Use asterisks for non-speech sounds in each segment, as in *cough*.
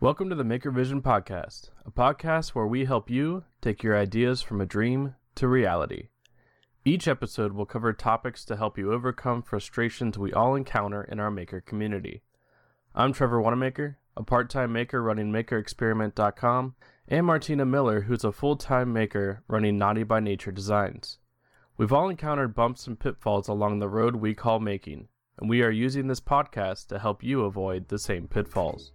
Welcome to the Maker Vision Podcast, a podcast where we help you take your ideas from a dream to reality. Each episode will cover topics to help you overcome frustrations we all encounter in our maker community. I'm Trevor Wanamaker, a part time maker running MakerExperiment.com, and Martina Miller, who's a full time maker running Naughty by Nature Designs. We've all encountered bumps and pitfalls along the road we call making, and we are using this podcast to help you avoid the same pitfalls.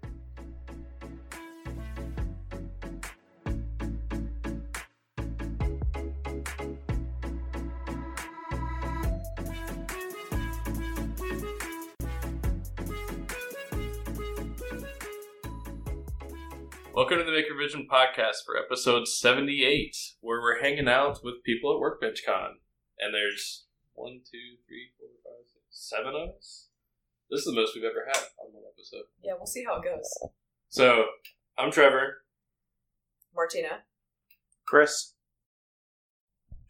Welcome to the Maker Vision podcast for episode 78, where we're hanging out with people at WorkbenchCon. And there's one, two, three, four, five, six, seven of us. This is the most we've ever had on one episode. Yeah, we'll see how it goes. So, I'm Trevor. Martina. Chris.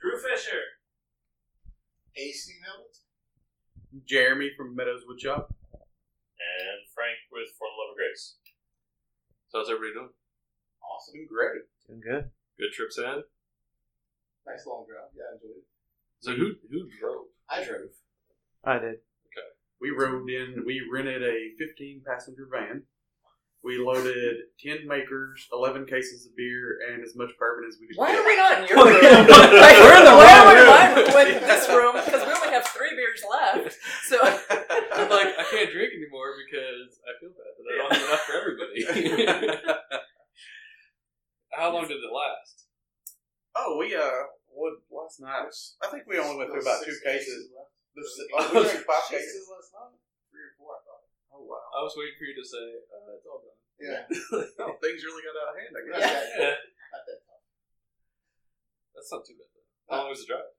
Drew Fisher. AC Note. Jeremy from Meadows Woodshop. and Frank with For the Love of Grace. So, how's everybody doing? Awesome. Doing great. Doing good. Good trips in? Nice long drive. Yeah, I enjoyed it. So, who who drove? I drove. I did. Okay. We rode in, we rented a 15 passenger van. We loaded 10 makers, 11 cases of beer, and as much bourbon as we could Why get. are we not in your *laughs* room? like, we're in the why wrong are we room. not with this room? Because we only have three beers left. So *laughs* I'm like, I can't drink anymore because I feel bad that I don't have enough for everybody. *laughs* How long did it last? oh, we, uh, what, last night, I think we only went through about two cases. left. There's There's six- oh, we drank five cases last night. Three or four, I thought. Oh, wow. I was waiting for you to say, uh, it's all done. Yeah. *laughs* Oh, things really got out of hand, I guess. Not Yeah. *laughs* Yeah. not that tough. That's not too bad, though. How long was the drive?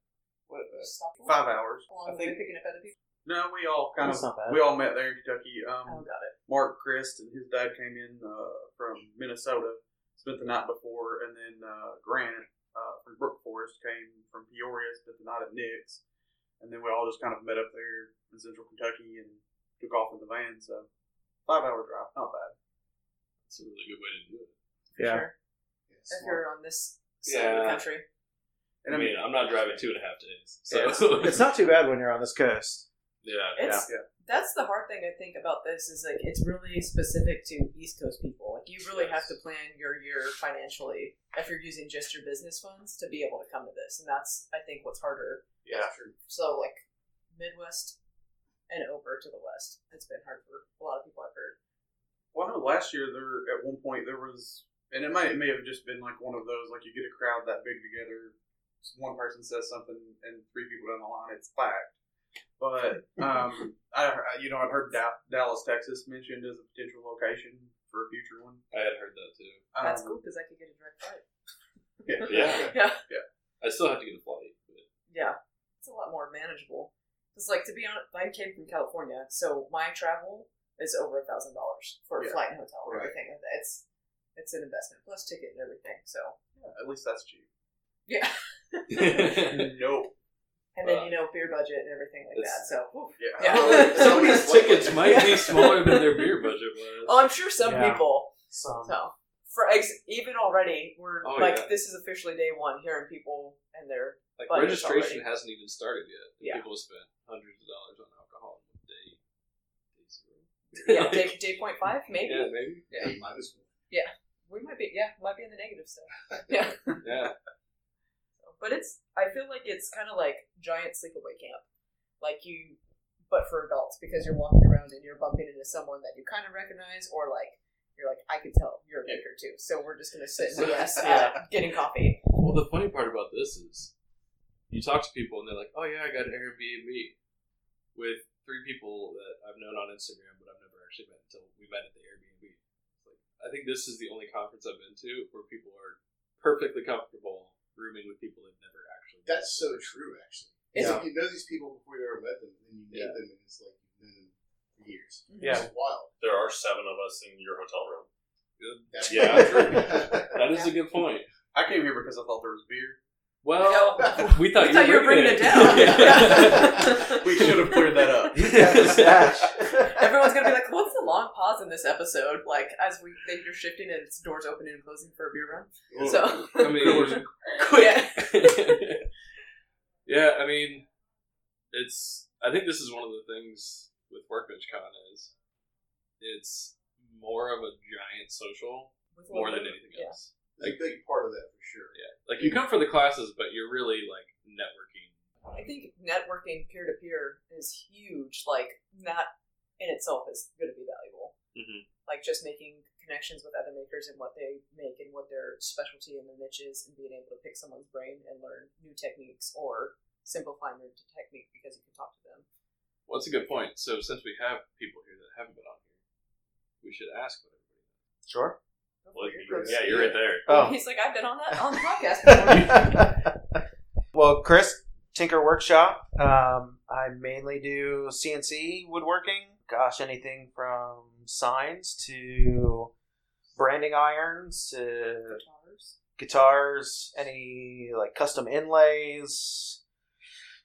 What, uh, five hours. How long I think. picking up other people? No, we all kind That's of, we all met there in Kentucky. Um, Oh, got it. Mark Christ and his dad came in uh, from Minnesota, spent the night before, and then uh, Grant uh, from Brook Forest came from Peoria, spent the night at Nick's, and then we all just kind of met up there in Central Kentucky and took off in the van. So five hour drive, not bad. That's a really good way to do it. For Yeah. Sure. Yeah, if you're on this side of the country. And I mean, I'm not driving two and a half days. So, Yeah, It's not too bad when you're on this coast. *laughs* yeah. It's yeah. That's the hard thing I think about this is like it's really specific to East Coast people. Like you really have to plan your year financially if you're using just your business funds to be able to come to this, and that's I think what's harder. Yeah. So like Midwest and over to the West, it's been hard for a lot of people I've heard. Well, I know last year there at one point there was, and it might it may have just been like one of those like you get a crowd that big together, one person says something and three people down the line, it's fact. But *laughs* um, I I- you know I'd heard da- Dallas, Texas mentioned as a potential location for a future one. I had heard that too. That's Um, cool because I could get a direct flight. *laughs* Yeah. Yeah. I still have to get a flight. But Yeah, it's a lot more manageable. Because, like, to be honest, I came from California, so my travel is over a thousand dollars for a Yeah. flight and hotel and Right. everything. It's it's an investment plus ticket and everything. So Yeah, at least that's cheap. yeah, *laughs* no. And then Wow. you know beer budget and everything like that. So oof. Yeah. Yeah. *laughs* Some of these tickets *laughs* might be smaller than their beer budget was. oh, I'm sure some Yeah. people. Some. So for ex- even already, we're Oh, like yeah. this is officially day one. Hearing people and their Like registration already- hasn't even started yet. and Yeah. People have spent hundreds of dollars on alcohol day. day yeah *laughs* day, day point five maybe. Yeah, maybe. Yeah. Hey, might as well. We might be yeah might be in the negative still. Yeah. Yeah. But it's I feel like it's kind of like giant sleepaway camp, like you, but for adults because you're walking around and you're bumping into someone that you kind of recognize, or like you're like I can tell you're a baker too, so we're just gonna sit in BS at uh, getting coffee. Well, the funny part about this is you talk to people and they're like, oh, yeah, I got an Airbnb with three people that I've known on Instagram, but I've never actually met until we met at the Airbnb. It's like, I think this is the only conference I've been to where people are perfectly comfortable rooming with people they've never actually met. That's so true, actually. It's- It's like you know these people before you ever met them, and then you meet Yeah. them, and it's like you've known them for years. Mm-hmm. Yeah. It's wild. There are seven of us in your hotel room. That's Yeah, true. *laughs* That is a good point. I came here because I thought there was beer. Well, *laughs* we thought, I thought you were bringing it down. *laughs* We should have cleared that up. You got the stash. Everyone's gonna be like, "What's the long pause in this episode?" Like as we they, you're shifting and it's doors opening and closing for a beer run. So I mean, *laughs* yeah, *laughs* yeah, I mean, it's. I think this is one of the things with Workbench Con is it's more of a giant social With more than anything yeah. else. It's a big part of that for sure. Yeah, like you come for the classes, but you're really like networking. I think networking peer to peer is huge. Like that in itself is going to be valuable. Mhm. Like just making connections with other makers and what they make and what their specialty and their niche is, and being able to pick someone's brain and learn new techniques or simplifying their technique because you can talk to them. Well, that's a good point. So since we have people here that haven't been on here, we should ask what everybody. Sure. Well, for your you- growth. yeah, you're right there. Oh. *laughs* He's like, I've been on that on the podcast *laughs* before. *laughs* well, Chris, Tinker Workshop. Um, I mainly do CNC woodworking. Gosh, anything from signs to branding irons to Guitars. guitars, any like custom inlays,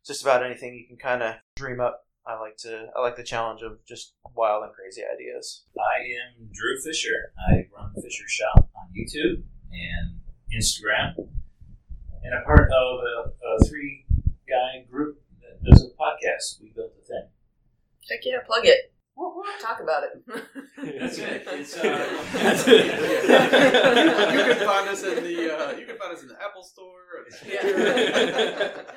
just about anything you can kind of dream up. I like to I like the challenge of just wild and crazy ideas. I am Drew Fisher. I run Fisher Shop on YouTube and Instagram, and a part of a, a three guy group that does a podcast. We built a thing. Heck yeah, plug it. Talk about it. *laughs* That's it. It's, uh, *laughs* you can find us in the uh, you can find us in the Apple Store. And *laughs*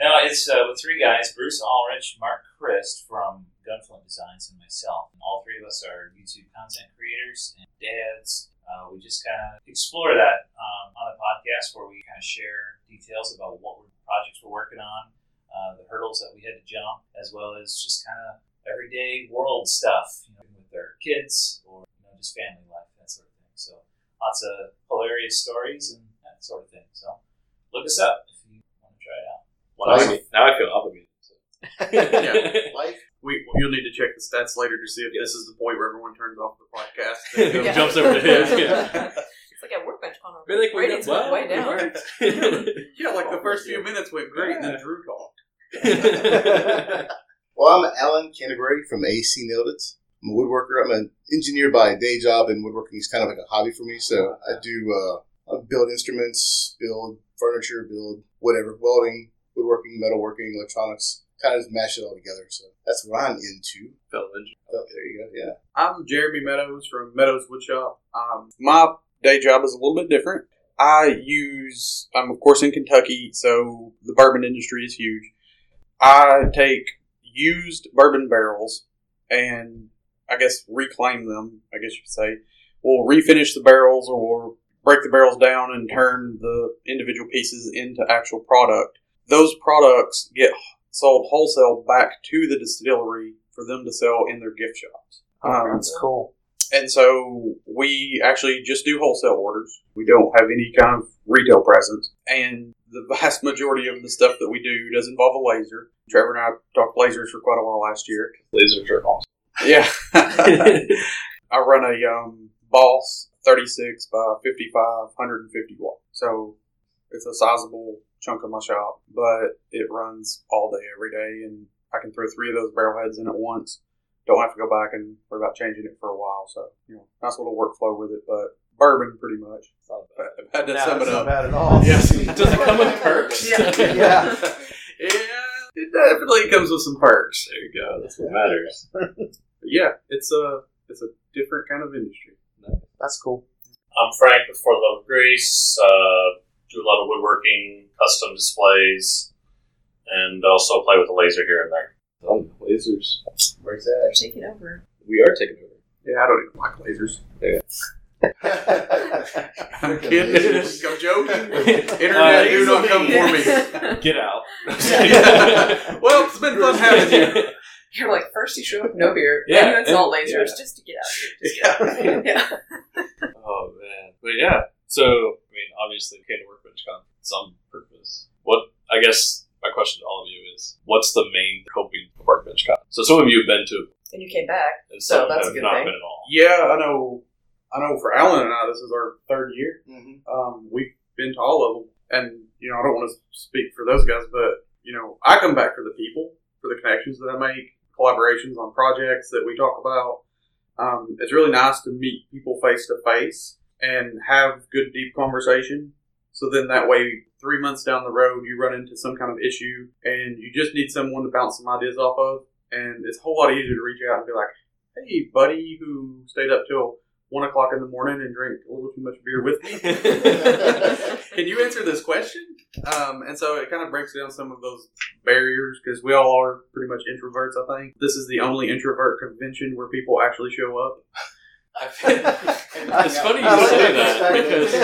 No, it's uh, with three guys: Bruce Ulrich, Mark Christ from Gunflint Designs, and myself. And all three of us are YouTube content creators and dads. Uh, we just kind of explore that um, on the podcast, where we kind of share details about what we're, projects we're working on, uh, the hurdles that we had to jump, as well as just kind of everyday world stuff, you know, with their kids or you know just family life, that sort of thing. So lots of hilarious stories and that sort of thing. So look us up if you want to try it out. Well, now, I- now I feel obligated. So. *laughs* Yeah. *laughs* Life. we you'll need to check the stats later to see if this is the point where everyone turns off the podcast. *laughs* Yeah. Jumps over to his, yeah. It's like a workbench con. I think we ratings well, went way down. worked. yeah, like the first few minutes went great, and then Drew called. Well, I'm Alan Canterbury from AC Nailed It. I'm a woodworker. I'm an engineer by day job, and woodworking is kind of like a hobby for me. So I do uh, I build instruments, build furniture, build whatever, welding, woodworking, metalworking, electronics. Kind of just mash it all together. So that's what I'm into. Fellow engineer. Oh, there you go. Yeah. I'm Jeremy Meadows from Meadows Woodshop. Um, my day job is a little bit different. I use, I'm of course in Kentucky, so the bourbon industry is huge. I take used bourbon barrels and I guess reclaim them, I guess you could say. We'll refinish the barrels or we'll break the barrels down and turn the individual pieces into actual product. Those products get sold wholesale back to the distillery for them to sell in their gift shops. Um, That's cool. and so we actually just do wholesale orders. We don't have any kind of retail presence. And the vast majority of the stuff that we do does involve a laser. Trevor and I talked lasers for quite a while last year. Lasers are awesome. Yeah. *laughs* *laughs* I run a um, Boss 36 by 55, 150 watt. So it's a sizable chunk of my shop, but it runs all day, every day, and I can throw three of those barrel heads in at once. Don't have to go back and worry about changing it for a while. So, you know, nice little workflow with it, but bourbon pretty much. If I had to No, sum that's it not up. bad at all. Yes. *laughs* Does it come with perks? Yeah. *laughs* Yeah. yeah, it definitely comes with some perks. There you go. That's what matters. *laughs* But yeah, it's a it's a different kind of industry. That's cool. I'm Frank with For the Love of Grace. Uh, do a lot of woodworking, custom displays, and also play with the laser here and there. Oh, lasers. Where's They're that? taking over. We are taking over. Yeah, I don't even like lasers. *laughs* I'm kidding. lasers. I'm joking. *laughs* Uh, Internet, do not come for me. *laughs* Get out. well, it's been fun having you. You're like, first you show up no beer, Yeah, then you install and- lasers yeah. just to get out of here. Just get out. yeah. Oh man, but yeah. So I mean, obviously, we came to Workbench Con for some purpose. What I guess my question to all of you is, what's the main coping for Workbench Con? So some of you have been to, And you came back. and So some that's a good not thing. been at all. Yeah, I know. I know. For Alan and I, this is our third year. Mhm. Um, we've been to all of them, and you know, I don't want to speak for those guys, but you know, I come back for the people, for the connections that I make, collaborations on projects that we talk about. Um, it's really nice to meet people face to face and have good, deep conversation. So then that way, three months down the road, you run into some kind of issue and you just need someone to bounce some ideas off of. And it's a whole lot easier to reach out and be like, hey, buddy who stayed up till one o'clock in the morning and drank a little too much beer with me. *laughs* Can you answer this question? Um, and so it kind of breaks down some of those barriers because we all are pretty much introverts, I think. This is the only introvert convention where people actually show up. *laughs* It's funny you say that that because.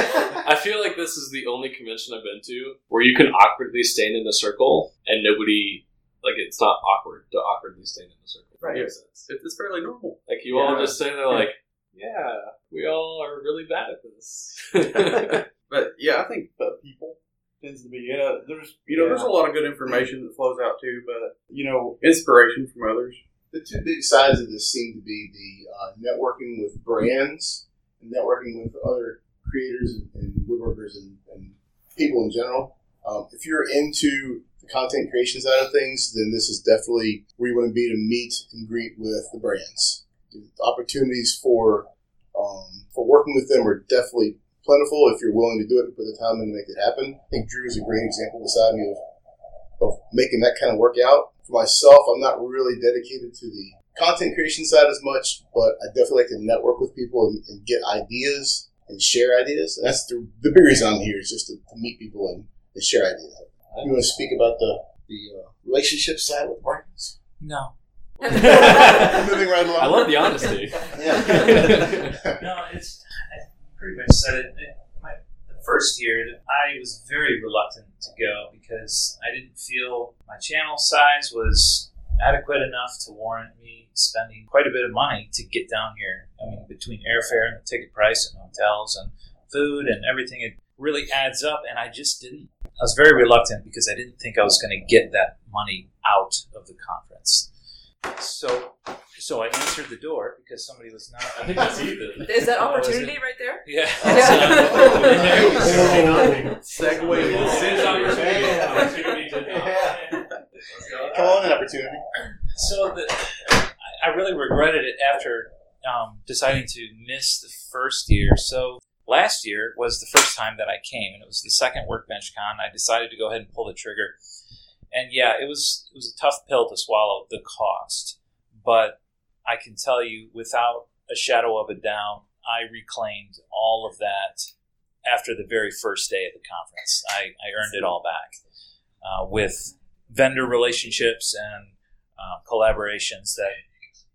I feel like this is the only convention I've been to where you can awkwardly stand in a circle and nobody like it's not awkward to awkwardly stand in a circle. if that Right. makes sense. It's fairly normal. Like you all Yeah. just stand there like, yeah, we all are really bad at this. *laughs* But yeah, I think the people tends to be. Yeah, there's you know, there's a lot of good information that flows out too, but you know, inspiration from others. The two big sides of this seem to be the uh, networking with brands and networking with other creators and, and woodworkers and, and people in general. Um, if you're into the content creation side of things, then this is definitely where you want to be to meet and greet with the brands. The opportunities for um, for working with them are definitely plentiful if you're willing to do it and put the time in to make it happen. I think Drew is a great example beside me of of making that kind of work out. For myself, I'm not really dedicated to the content creation side as much, but I definitely like to network with people and, and get ideas and share ideas. And that's the, the big reason I'm here is just to, to meet people and, and share ideas. You want to speak about the the uh, relationship side with brands? No. *laughs* Moving right along. I love the honesty. Yeah. No, it's I pretty much said it. it my, the first year, I was very reluctant to go because I didn't feel my channel size was adequate enough to warrant me spending quite a bit of money to get down here. I mean, between airfare and the ticket price and hotels and food and everything, it really adds up. And I just didn't. I was very reluctant because I didn't think I was going to get that money out of the conference. So, so I answered the door because somebody was not. I think that's Ethan. *laughs* Is that Oh, is opportunity right there? Yeah. *laughs* Segue. Come on, an opportunity. so the, I- I really regretted it after um, deciding to miss the first year. So last year was the first time that I came, and it was the second Workbench Con. I decided to go ahead and pull the trigger, and yeah, it was it was a tough pill to swallow, the cost. But I can tell you, without a shadow of a doubt, I reclaimed all of that after the very first day of the conference. I, I earned it all back uh, with vendor relationships and uh, collaborations that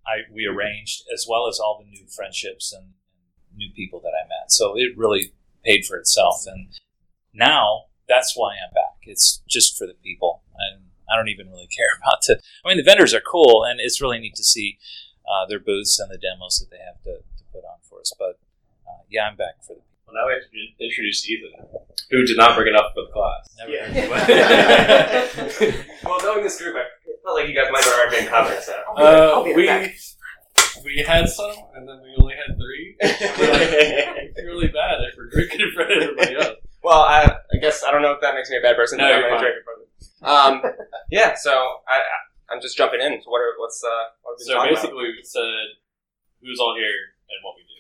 I we arranged, as well as all the new friendships and new people that I met. So it really paid for itself, and now that's why I'm back. It's just for the people, and I don't even really *laughs* care about the. I mean, the vendors are cool, and it's really neat to see uh, their booths and the demos that they have to, to put on for us. But uh, yeah, I'm back for the Well, now we have to introduce Ethan, who did not bring it up for the class. Never *laughs* *laughs* well, knowing this group, I felt like you guys might have already been covered. So. Uh, I'll be we back. we had some, and then we only had three. It's really bad if we're drinking in front of everybody else. Well, I, I guess I don't know if that makes me a bad person. No, you're gonna fine. drink it. Um, *laughs* yeah. So I, I, I'm just jumping in. What are what's uh what have been So talking basically, we said who's all here and what we do.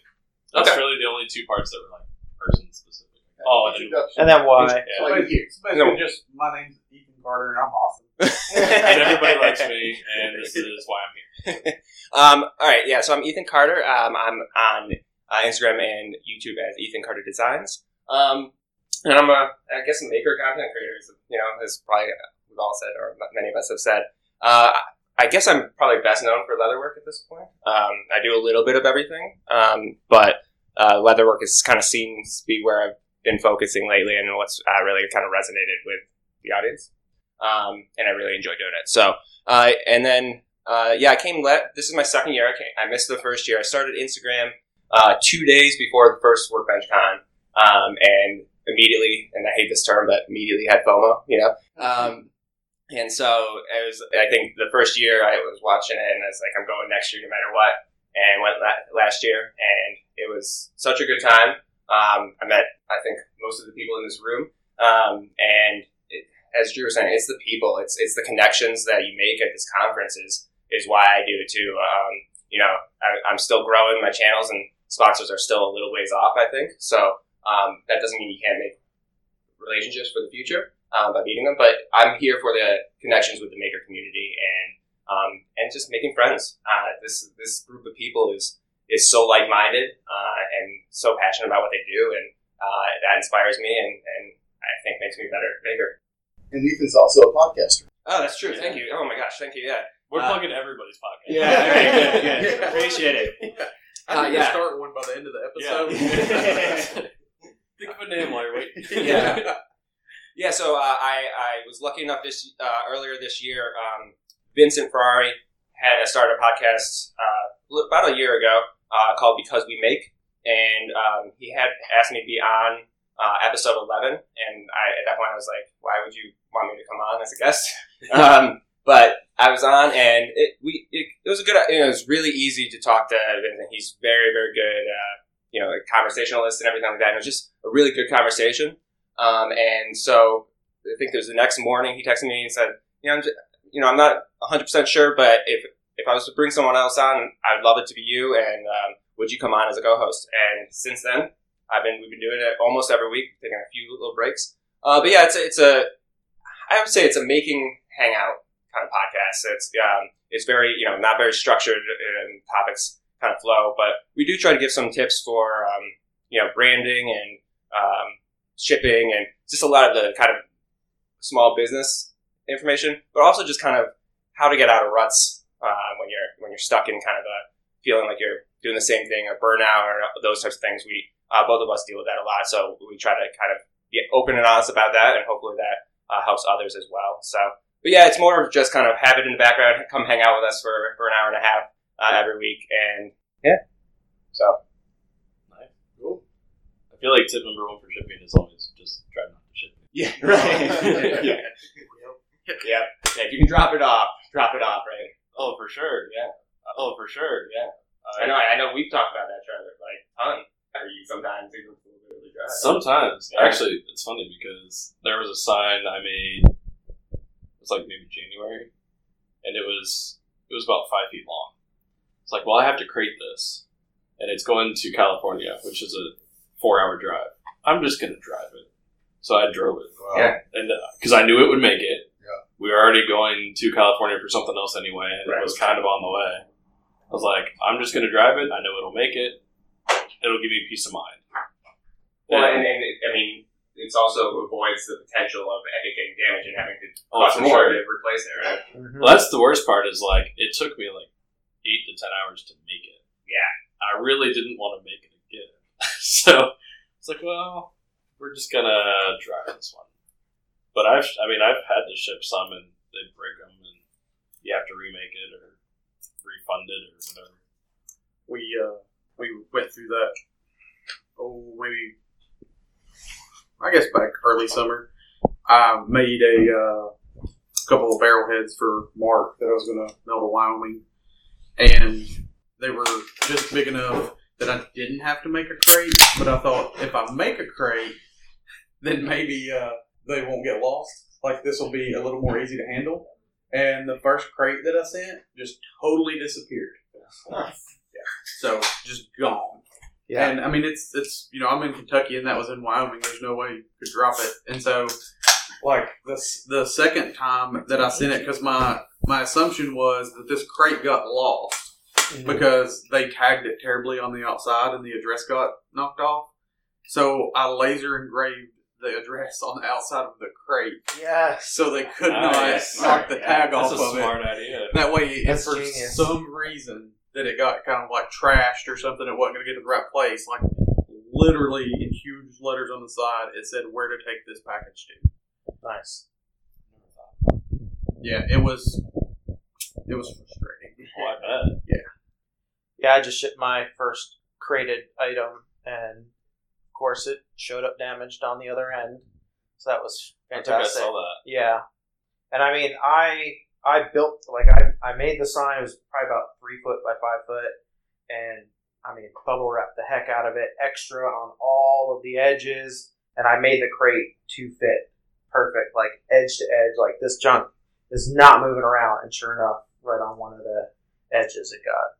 That's Okay really the only two parts that were like person specific. Oh, and, And then why? yeah. Like here. It's basically just my name's Ethan Carter and I'm awesome. *laughs* and everybody likes me, and this is why I'm here. *laughs* um, all right, yeah. So I'm Ethan Carter. Um, I'm on uh, Instagram and YouTube as Ethan Carter Designs. Um, and I'm a, I guess, a maker content creator. You know, as probably we've all said, or many of us have said. Uh, I guess I'm probably best known for leatherwork at this point. Um, I do a little bit of everything, um, but uh, leatherwork is kind of seems to be where I've been focusing lately, and what's uh, really kind of resonated with the audience. Um, and I really enjoy doing it. So, uh, and then uh, yeah, I came. Le- this is my second year. I, came, I missed the first year. I started Instagram uh, two days before the first Workbench Con, um, and immediately, and I hate this term, but immediately had FOMO. You know, um, and so it was. I think the first year I was watching it, and I was like, I'm going next year no matter what. And went la- last year, and it was such a good time. Um, I met, I think, most of the people in this room, um, and it, as Drew was saying, it's the people, it's it's the connections that you make at this conference is is why I do it too. Um, you know, I, I'm still growing my channels, and sponsors are still a little ways off. I think so. Um, that doesn't mean you can't make relationships for the future um, by meeting them, but I'm here for the connections with the maker community and um, and just making friends. Uh, this this group of people is is so like minded uh, and so passionate about what they do, and uh, that inspires me and, and I think makes me a better maker. And Ethan's also a podcaster. Oh, that's true. Thank you. Oh my gosh, thank you. Yeah. We're Uh, plugging everybody's podcast. Yeah. all right, good, good. Yeah. *laughs* Appreciate it. I Uh, need yeah. to start one by the end of the episode. *laughs* *laughs* Think of a name while. *laughs* *laughs* Yeah. Yeah, so uh, I, I was lucky enough this uh, earlier this year. Um, Vincent Ferrari had started a podcast uh, about a year ago uh, called Because We Make, and um, he had asked me to be on uh, episode eleven. And I, at that point, I was like, "Why would you want me to come on as a guest?" *laughs* um, but I was on, and it we it, it was a good. You know, it was really easy to talk to Vincent. He's very very good. You know, a conversationalist and everything like that. And it was just a really good conversation. Um, and so I think it was the next morning he texted me and said, you know, I'm just, you know, I'm not 100 percent sure, but if if I was to bring someone else on, I'd love it to be you. And um, would you come on as a co-host? And since then, I've been we've been doing it almost every week, taking a few little breaks. Uh, but yeah, it's a, it's a I would say it's a making hangout kind of podcast. It's um, it's very you know not very structured and topics kind of flow, but we do try to give some tips for um, you know branding and um, shipping and just a lot of the kind of small business information, but also just kind of how to get out of ruts uh, when you're when you're stuck in kind of a feeling like you're doing the same thing or burnout or those types of things. We uh, both of us deal with that a lot, so we try to kind of be open and honest about that, and hopefully that uh, helps others as well. So, but yeah, it's more of just kind of have it in the background, come hang out with us for, for an hour and a half uh, every week, and yeah. So Cool. I feel like tip number one for shipping is always just try not to ship. yeah, *laughs* right. *laughs* yeah. yeah, yeah. If you can drop it off, drop it off, right? Oh, for sure. Yeah. Oh, for sure. Yeah. I know. I know. We've talked about that, Trevor. Like, ton. For you sometimes even if it's a little bit really dry. Sometimes, Yeah. actually, it's funny because there was a sign I made. It was like maybe January, and it was it was about five feet long. It's like, well, I have to create this, and it's going to California, which is a four-hour drive. I'm just gonna drive it, so I drove it, Yeah. and because I knew it would make it. Yeah. We were already going to California for something else anyway, and Right. it was kind of on the way. I was like, I'm just gonna drive it. I know it'll make it. It'll give me peace of mind. Well, And- and, and it- I mean, it's also avoids the potential of it getting damaged and having to Oh, cost for more sure. to replace it, right? Mm-hmm. Well, that's the worst part. Is like it took me like eight to ten hours to make it. Yeah. I really didn't want to make it again, *laughs* so it's like, well, we're just gonna try this one. But I've, I mean, I've had to ship some, and they break them, and you have to remake it or refund it or whatever. we uh, we went through that. Oh, maybe I guess back early summer. I made a uh, couple of barrel heads for Mark that I was going to mail to Wyoming, and they were just big enough that I didn't have to make a crate. But I thought if I make a crate, *laughs* then maybe uh, they won't get lost. Like this will be a little more easy to handle. And the first crate that I sent just totally disappeared. So just gone. Yeah. And I mean, it's it's you know I'm in Kentucky and that was in Wyoming. There's no way you could drop it. And so, like the the second time that I sent it, because my my assumption was that this crate got lost mm-hmm. because they tagged it terribly on the outside and the address got knocked off. So I laser engraved the address on the outside of the crate Yes. so they could Nice. not knock the tag That's off of it. That's a smart idea. That way, if for genius. some reason that it got kind of like trashed or something, it wasn't going to get to the right place. Like literally in huge letters on the side, it said where to take this package to. Nice. Yeah, it was. It was frustrating. Well, I bet. Yeah, Yeah, I just shipped my first crated item, and of course, it showed up damaged on the other end. So that was I think I fantastic. saw that. Yeah, and I mean, I I built like I I made the sign. It was probably about three foot by five foot, and I mean, bubble wrapped the heck out of it, extra on all of the edges, and I made the crate to fit perfect, like edge to edge. Like this junk is not moving around, and sure enough, right on one of the edges. It got.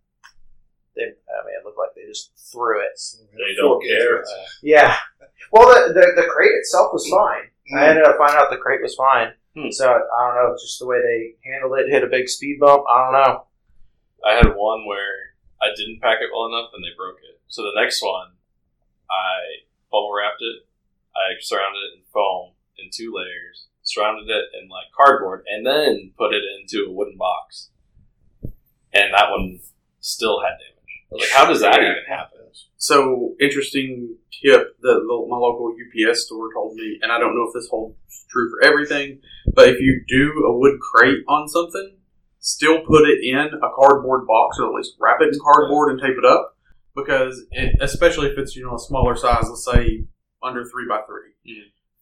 They, I mean, it looked like they just threw it. They don't care. Yeah. Well, the, the the crate itself was fine. I ended up finding out the crate was fine. Hmm. So I don't know, just the way they handled it, hit a big speed bump. I don't know. I had one where I didn't pack it well enough and they broke it. So the next one, I bubble wrapped it. I surrounded it in foam in two layers, surrounded it in like cardboard, and then put it into a wooden box. And that one still had damage. Like, how does that even happen? So interesting tip that my local UPS store told me, and I don't know if this holds true for everything, but if you do a wood crate on something, still put it in a cardboard box, or at least wrap it in cardboard and tape it up, because it, especially if it's you know a smaller size, let's say under three by three.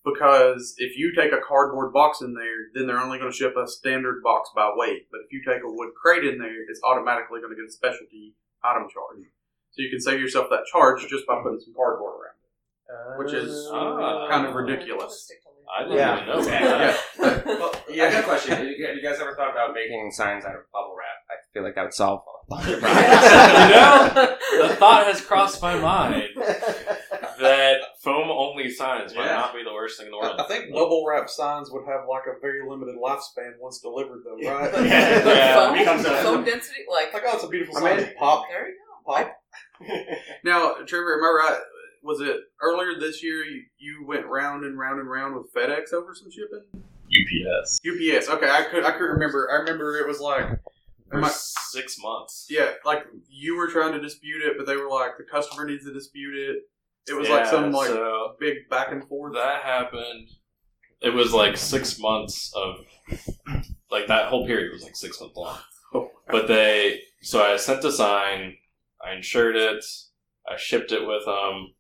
Because if you take a cardboard box in there, then they're only going to ship a standard box by weight. But if you take a wood crate in there, it's automatically going to get a specialty item charge. So you can save yourself that charge just by putting some cardboard around it, which is Ah. kind of ridiculous. I didn't Yeah. even know that. Well, *laughs* I got a question. Have you guys ever thought about making signs out of bubble wrap? I feel like that would solve a lot of *laughs* problems. *laughs* you know, the thought has crossed my mind that foam only signs might Yeah. not be the worst thing in the world. I think bubble wrap signs would have like a very limited lifespan once delivered, though, *laughs* right? Yeah. Yeah, foam, it becomes a- foam density, like Like, oh, it's a beautiful I sign. mean- pop, there you go. pop. *laughs* Now, Trevor, am I right? Was it earlier this year you, you went round and round and round with FedEx over some shipping? UPS UPS. Okay, I could I could remember. I remember it was like, for am I- six months. yeah, like you were trying to dispute it, but they were like the customer needs to dispute it. It was like Yeah, some like so big back and forth. that happened. It was like six months of like that whole period was like six months long. Oh. But they so I sent a sign, I insured it, I shipped it with them.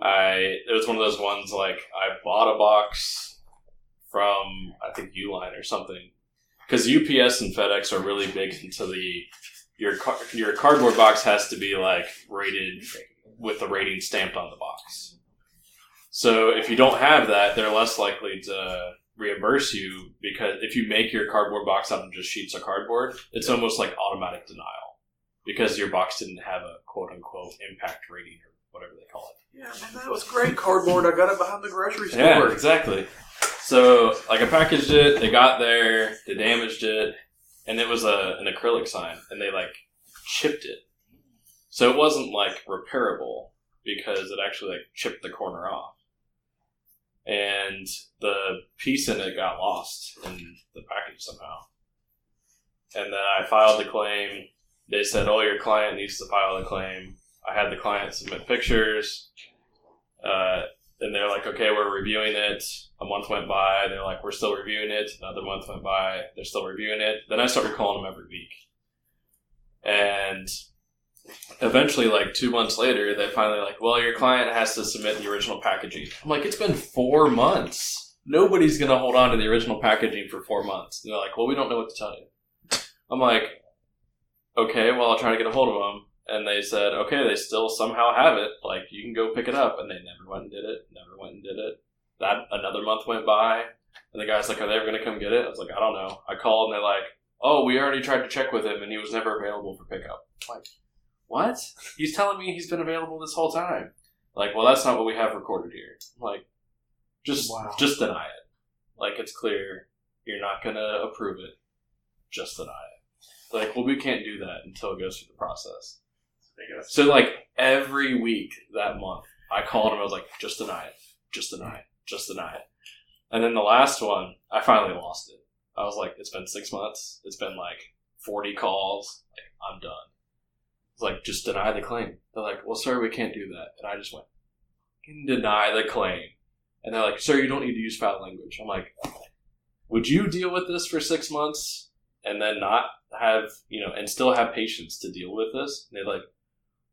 I it was one of those ones like I bought a box from I think Uline or something because UPS and FedEx are really big into the your car, your cardboard box has to be like rated with the rating stamped on the box. So if you don't have that, they're less likely to reimburse you because if you make your cardboard box out of just sheets of cardboard, it's almost like automatic denial because your box didn't have a quote unquote impact rating or whatever they call it. yeah, man, that was great cardboard. I got it behind the grocery store. Yeah, exactly. So like I packaged it, they got there, they damaged it, and it was a an acrylic sign, and they like chipped it. So it wasn't like repairable because it actually like chipped the corner off. And the piece in it got lost in the package somehow. And then I filed the claim. They said, "Oh, your client needs to file the claim." I had the client submit pictures. Uh, and they're like, okay, we're reviewing it. A month went by. They're like, we're still reviewing it. Another month went by. They're still reviewing it. Then I started calling them every week. And eventually, like two months later, they finally like, well, your client has to submit the original packaging. I'm like, it's been four months. Nobody's gonna hold on to the original packaging for four months. And they're like, well, we don't know what to tell you. I'm like, okay, well, I'll try to get a hold of them. And they said, okay, they still somehow have it. Like, you can go pick it up. And they never went and did it. Never went and did it. That another month went by, and the guy's like, "Are they ever gonna come get it?" I was like, "I don't know." I called, and they're like, "Oh, we already tried to check with him, and he was never available for pickup." Like, what? He's telling me he's been available this whole time. Like, well, that's not what we have recorded here. I'm like, just Wow. just deny it. Like, it's clear you're not gonna approve it. Just deny it. Like, well, we can't do that until it goes through the process. So like every week that month, I called him. I was like, just deny it, just deny it, just deny it. And then the last one, I finally lost it. I was like, it's been six months. It's been like forty calls. Like I'm done. Like just deny the claim. They're like, well, sir, we can't do that. And I just went, "Can deny the claim. And they're like, sir, you don't need to use foul language. I'm like, would you deal with this for six months and then not have you know and still have patience to deal with this? And they're like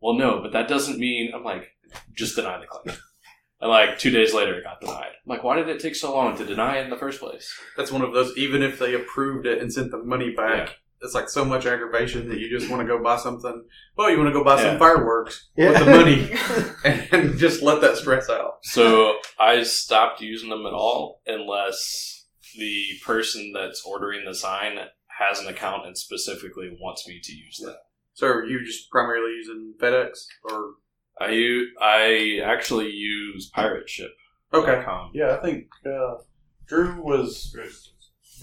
well, no, but that doesn't mean I'm like, just deny the claim. and like two days later, it got denied. I'm like, why did it take so long to deny it in the first place? That's one of those. Even if they approved it and sent the money back. It's like so much aggravation that you just want to go buy something. Well, you want to go buy Yeah. some fireworks with the money *laughs* and just let that stress out. So I stopped using them at all unless the person that's ordering the sign has an account and specifically wants me to use that. So are you just primarily using FedEx or I, I actually use pirate ship. okay? Yeah, I think uh, Drew was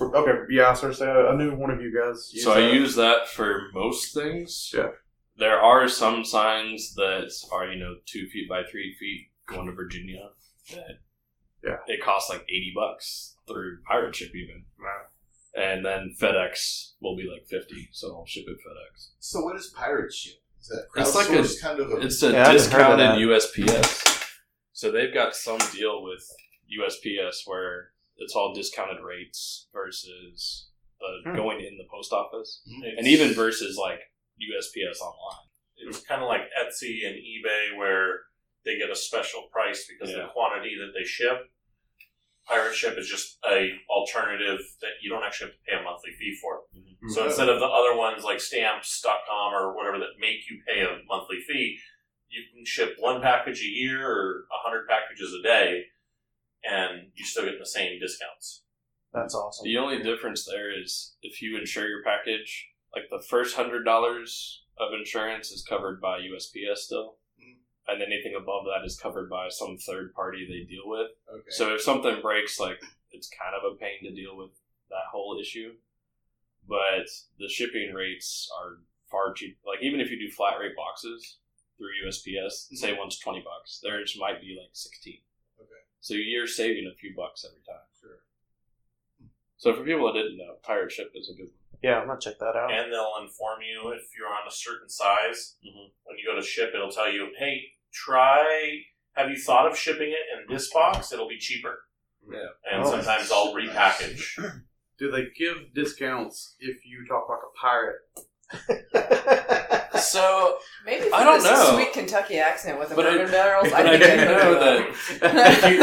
okay. Yeah, I started saying I knew one of you guys. So I use that for most things. Yeah. There are some signs that are, you know, two feet by three feet going to Virginia that Yeah. it costs like eighty bucks through pirate ship even. Right. And then FedEx will be like fifty, so I'll ship it FedEx. So what is pirate ship? Is that It's like a- kind of a It's a Yeah, I haven't heard of discounted USPS. So they've got some deal with USPS where it's all discounted rates versus the Hmm. going in the post office, It's- and even versus like USPS online. it's kind of like Etsy and eBay where they get a special price because of the quantity that they ship. Pirate Ship is just a alternative that you don't actually have to pay a monthly fee for. Mm-hmm. So hmm. instead of the other ones like stamps.com or whatever that make you pay a monthly fee, you can ship one package a year or a hundred packages a day, and you still get the same discounts. That's awesome. The only difference there is if you insure your package, like the first hundred dollars of insurance is covered by USPS still, Mm. and anything above that is covered by some third party they deal with. okay. So if something breaks, like it's kind of a pain to deal with that whole issue. But the shipping rates are far cheap. Like even if you do flat rate boxes through USPS, say one's twenty bucks, theirs might be like sixteen. Okay. So you're saving a few bucks every time. Sure. So for people that didn't know, pirate ship is a good one. Yeah, I'm gonna check that out. And they'll inform you if you're on a certain size. Mhm. When you go to ship, it'll tell you, hey, try, have you thought of shipping it in this box? It'll be cheaper. Yeah. And Oh. sometimes I'll repackage. *laughs* Do they give discounts if you talk like a pirate? *laughs* So, Maybe if I don't had a know. sweet Kentucky accent with a But I- bourbon barrels, but I think do I'd know that if you,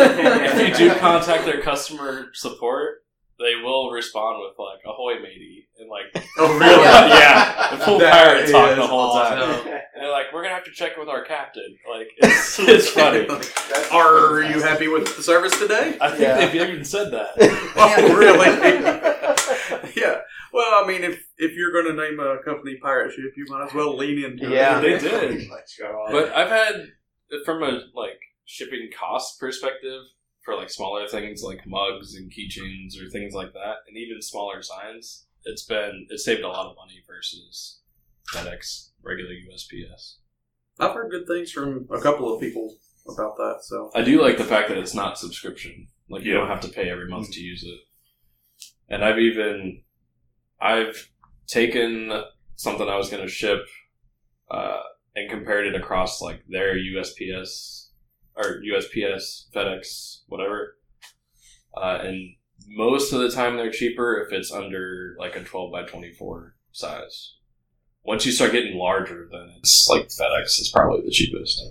if you do contact their customer support, they will respond with like "ahoy, matey" and like Oh, really? yeah, *laughs* the full That pirate talk the is whole time. *laughs* And they're like, "We're gonna have to check with our captain." Like, *laughs* it's, it's funny. Are you happy with the service today? I think Yeah. they've even said that. Oh, really? yeah. Well, I mean, if if you're going to name a company pirate ship, you might as well lean into Yeah. it. Yeah, they did. *laughs* But I've had from a like shipping cost perspective for like smaller things like mugs and keychains or things like that, and even smaller signs. It's been it saved a lot of money versus FedEx regular USPS. I've heard good things from a couple of people about that. So I do like the fact that it's not subscription. Like you Yeah. don't have to pay every month to use it. And I've even I've taken something I was going to ship uh, and compared it across like their USPS or USPS, FedEx, whatever. Uh, and most of the time they're cheaper if it's under like a 12 by 24 size. Once you start getting larger, then it's like FedEx is probably the cheapest.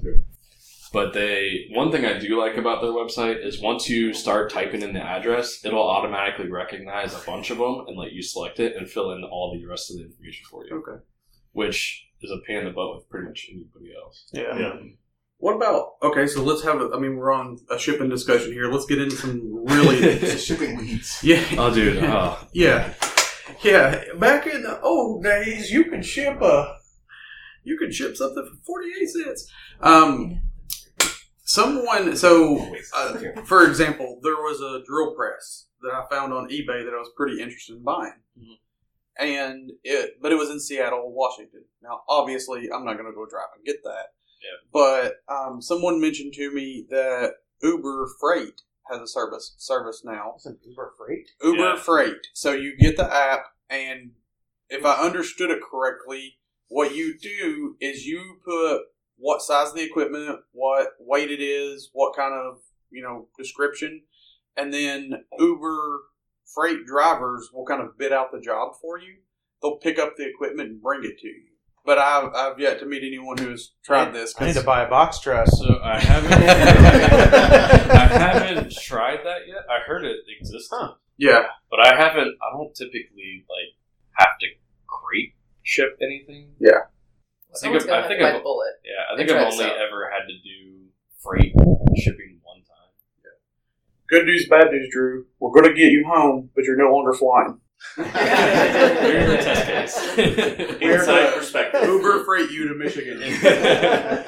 But they, one thing I do like about their website is once you start typing in the address, it'll automatically recognize a bunch of them and let you select it and fill in all the rest of the information for you, okay. which is a pain in the butt with pretty much anybody else. yeah. yeah. What about okay? So let's have. A, I mean, we're on a shipping discussion here. Let's get into some really. *laughs* Shipping weeds. yeah. Oh, dude. Oh. *laughs* Yeah, yeah. Back in the old days, you could ship a, you could ship something for forty eight cents. Um, someone. So, uh, *laughs* for example, there was a drill press that I found on eBay that I was pretty interested in buying, Mhm. and it, but it was in Seattle, Washington. Now, obviously, I'm not going to go drive and get that. Yeah. But um, someone mentioned to me that Uber Freight has a service service now. Wasn't Uber Freight? Uber Yeah. Freight. So you get the app, and if I understood it correctly, what you do is you put what size of the equipment, what weight it is, what kind of you know description, and then Uber Freight drivers will kind of bid out the job for you. They'll pick up the equipment and bring it to you. But I've, I've yet to meet anyone who has tried this. I need 'cause- to buy a box truss. So I haven't, *laughs* I haven't tried that yet. I heard it exists, Huh. yeah, but I haven't. I don't typically like have to crate ship anything. I think Someone's I've- gonna I think to I've- bullet. Yeah, I think I've only out. ever had to do freight shipping one time. good news, bad news, Drew. We're going to get you home, but you're no longer flying. *laughs* Here's the test case. *laughs* Inside perspective. Uber freight you to Michigan. *laughs*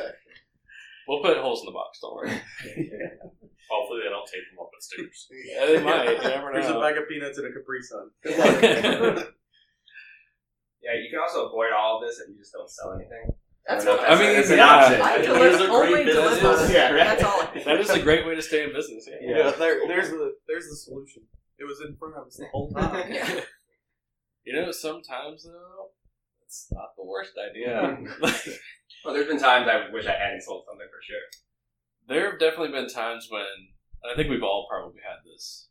We'll put holes in the box. Don't worry. Hopefully they don't tape them up with stickers. Yeah, they might. You never Here's a bag of peanuts and a Capri Sun. Yeah, you can also avoid all of this if you just don't sell anything. That's I what mean, I mean, it's an yeah. option. I Here's deliver a great only business. deliver. Yeah, right. That's all. *laughs* that is a great way to stay in business. Yeah. Yeah, there, there's the there's the solution. It was in front of us the whole time. *laughs* Yeah. You know, sometimes though, it's not the worst idea. *laughs* Like, Well, there's been times I wish I hadn't sold something for sure. there have definitely been times when and I think we've all probably had this,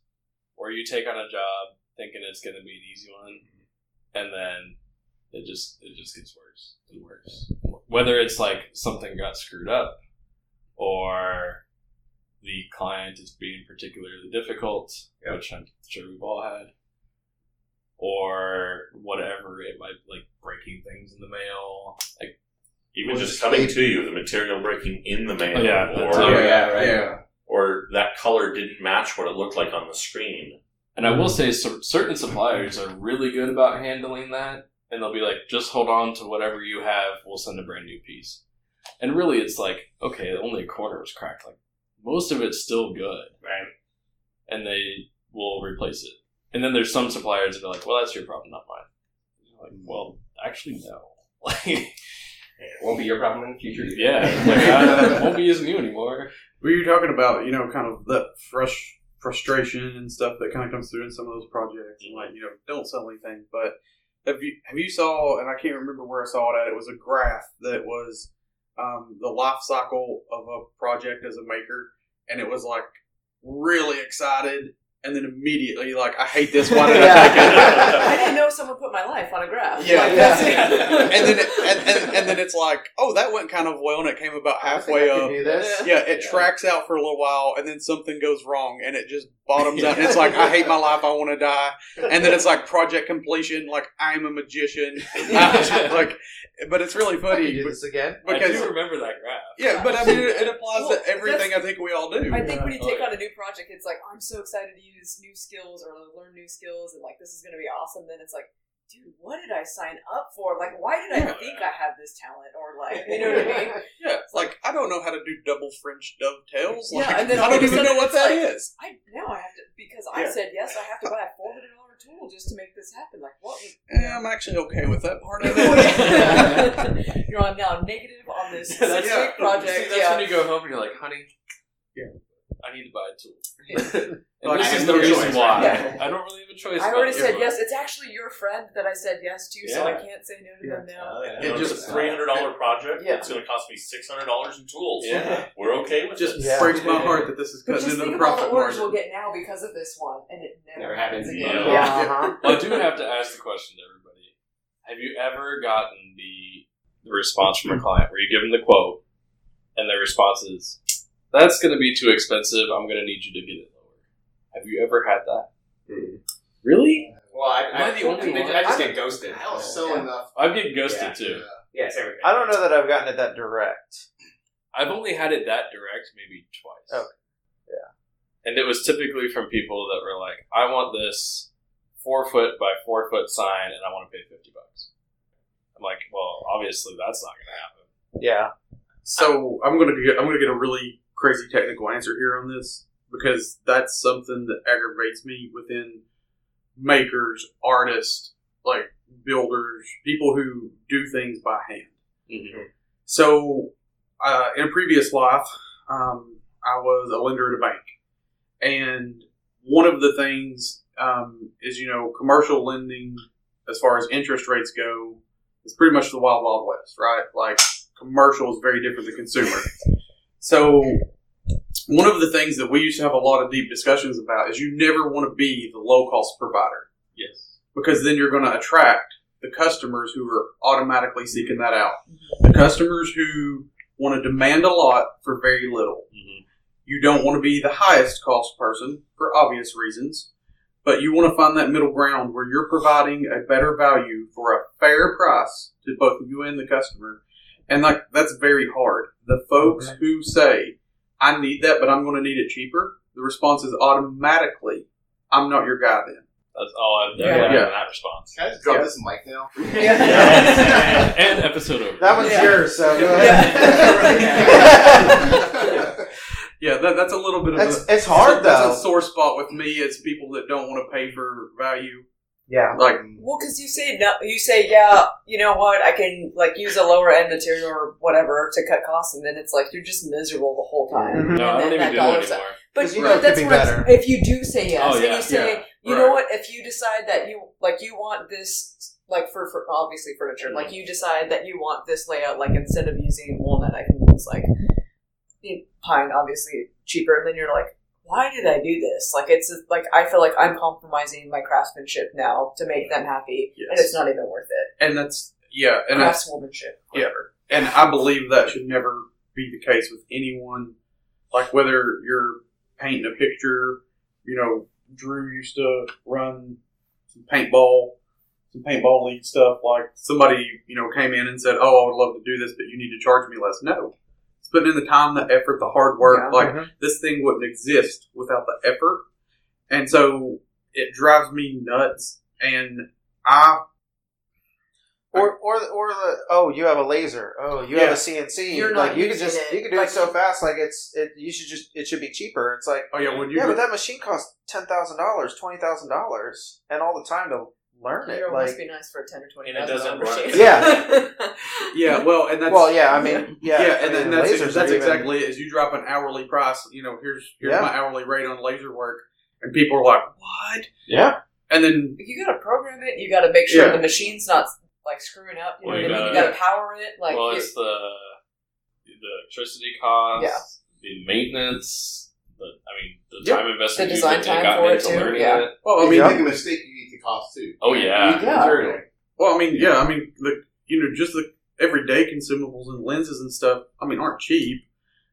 where you take on a job thinking it's going to be an easy one, mm-hmm. and then it just it just gets worse and worse. Whether it's like something got screwed up, or the client is being particularly difficult, Yeah. which I'm sure we've all had, or whatever it might like breaking things in the mail, like Even just coming to you, the material breaking in the mail, Oh, yeah, or, Oh, yeah, right. Yeah. or that color didn't match what it looked like on the screen. And I will say, cer- certain suppliers are really good about handling that, and they'll be like, "Just hold on to whatever you have. We'll send a brand new piece." And really, it's like, okay, only a corner was cracked. Like most of it's still good, Right. and they will replace it. And then there's some suppliers that are like, "Well, that's your problem, not mine." You're like, well, actually, no. *laughs* Like, It won't be your problem in the future. either. yeah, *laughs* like, I won't be using you anymore. We were you talking about, you know, kind of that fresh frustration and stuff that kind of comes through in some of those projects, and like, you know, don't sell anything. But have you have you saw? And I can't remember where I saw it at. It was a graph that was um, the life cycle of a project as a maker, and it was like really excited, and then immediately like, I hate this. Why did I take it? I didn't know someone put my life on a graph. Yeah, Like, yeah. that's *laughs* and then it, and, and, and then it's like, oh, that went kind of well, and it came about halfway up. Yeah, it Yeah. tracks out for a little while, and then something goes wrong, and it just bottoms out. And it's like, I hate my life, I want to die. And then it's like project completion, like I'm a magician. *laughs* like, but it's really I funny can do this again. I do remember that graph. yeah, but I mean, it, it applies Well, to everything I think we all do. I think when you take yeah. on a new project, it's like I'm so excited to use new skills or learn new skills, and like this is going to be awesome. Then it's like, dude, what did I sign up for? Like, why did I Yeah. think I have this talent? Or like, you know what I mean? *laughs* Yeah, like I don't know how to do double French dovetails. Yeah, and then I don't even know what it's that like- is. I now I have to because I said yes. I have to buy a four hundred dollar tool just to make this happen. Like what? would- Yeah, I'm actually okay with that part of *laughs* it. yeah. you're on now negative on this *laughs* Yeah, that's- project. See, that's yeah. when you go home and you're like, honey, Yeah. I need to buy a tool. *laughs* and *laughs* this is the no reason why. Yeah. I don't really have a choice. I already it. said yes. It's actually your friend that I said yes to, so I can't say no to Yeah. them now. Oh, yeah. It just- a three hundred dollar project. Yeah. It's going to cost me six hundred dollars in tools. Yeah. we're okay with just it. Yeah. breaks my heart that this is But cutting into the of all profit the orders margin. we'll get now because of this one, and it never, Never happens again. again. Yeah. Uh-huh. *laughs* Well, I do have to ask the question to everybody. Have you ever gotten the, the response from a client where you give them the quote and their response is, that's going to be too expensive. I'm going to need you to get it lower. Have you ever had that? Hmm. Really? Well, I, Am I the only I, one? I just get ghosted. I'll sell enough. I've get ghosted Yeah. too. Yeah, same with me. I don't know that I've gotten it that direct. I've only had it that direct maybe twice. Okay. Yeah. And it was typically from people that were like, I want this four foot by four foot sign and I want to pay 50 bucks. I'm like, well, obviously that's not going to happen. Yeah. So I'm gonna get I'm gonna get a really crazy technical answer here on this because that's something that aggravates me within makers, artists, like builders, people who do things by hand. Mm-hmm. So uh, in a previous life, um, I was a lender at a bank, and one of the things um, is you know commercial lending as far as interest rates go is pretty much the wild wild west, right? Like commercial is very different than consumer. So one of the things that we used to have a lot of deep discussions about is you never want to be the low cost provider Yes. because then you're going to attract the customers who are automatically seeking that out. The customers who want to demand a lot for very little. Mm-hmm. You don't want to be the highest cost person for obvious reasons, but you want to find that middle ground where you're providing a better value for a fair price to both you and the customer. And like that's very hard. The folks who say, I need that, but I'm going to need it cheaper, the response is automatically, I'm not your guy then. That's all I've done Yeah. yeah. Yeah. that response. Can I just drop this mic now? *laughs* Yeah. and, and episode over. That one's Yeah. yours, so go ahead. Yeah, *laughs* that, that's a little bit of That's a, it's hard that's though. a sore spot with me. It's people that don't want to pay for value. Yeah. Like, Well, because you say no, you say yeah. You know what? I can like use a lower end material or whatever to cut costs, and then it's like you're just miserable the whole time. Mhm. No, I And don't even that do dollar it anymore. But, you but know that's could be what if you do say yes, Oh, and yeah, you say, yeah, you know what? If you decide that you like, you want this, like for, for obviously furniture, like you decide that you want this layout, like instead of using walnut, I can use like pine, obviously cheaper, and then you're like. Why did I do this? Like it's like I feel like I'm compromising my craftsmanship now to make them happy, and it's not even worth it. and that's yeah, and that's Craftswomanship, Yeah. and I believe that should never be the case with anyone. Like whether you're painting a picture, you know, Drew used to run some paintball, some paintball league stuff. Like somebody, you know, came in and said, "Oh, I would love to do this, but you need to charge me less." No, it's putting in the time, the effort, the hard work. Yeah. like Mhm. this thing wouldn't exist without the effort, and so it drives me nuts. And I Or or the- or the oh you have a laser oh you have a CNC You're like not you can just it. you can do Like- it so fast like it's it you should just it should be cheaper it's like oh yeah, when you yeah go- but that machine costs ten thousand dollars twenty thousand dollars and all the time to learn it It like must be nice for a ten or twenty. And it doesn't run. machine. Yeah. *laughs* yeah, well, and that's well yeah I mean *laughs* yeah yeah, and then mean, that's, lasers that's are even- exactly it. Is you drop an hourly price, you know, here's here's Yeah. my hourly rate on laser work, and people are like, what? yeah And then you gotta program it. You gotta make sure Yeah. the machine's not like screwing up. You know Well, you gotta- gotta power it. Like well, it's the the electricity costs, Yeah. the maintenance, the I mean the Yep. time investment, The you design time got for it too, yeah. it. well, I If mean, you make a mistake, you eat the cost too. Oh yeah, Yeah. Material. well, I mean, yeah, I mean, the you know, just the everyday consumables and lenses and stuff. I mean, aren't cheap.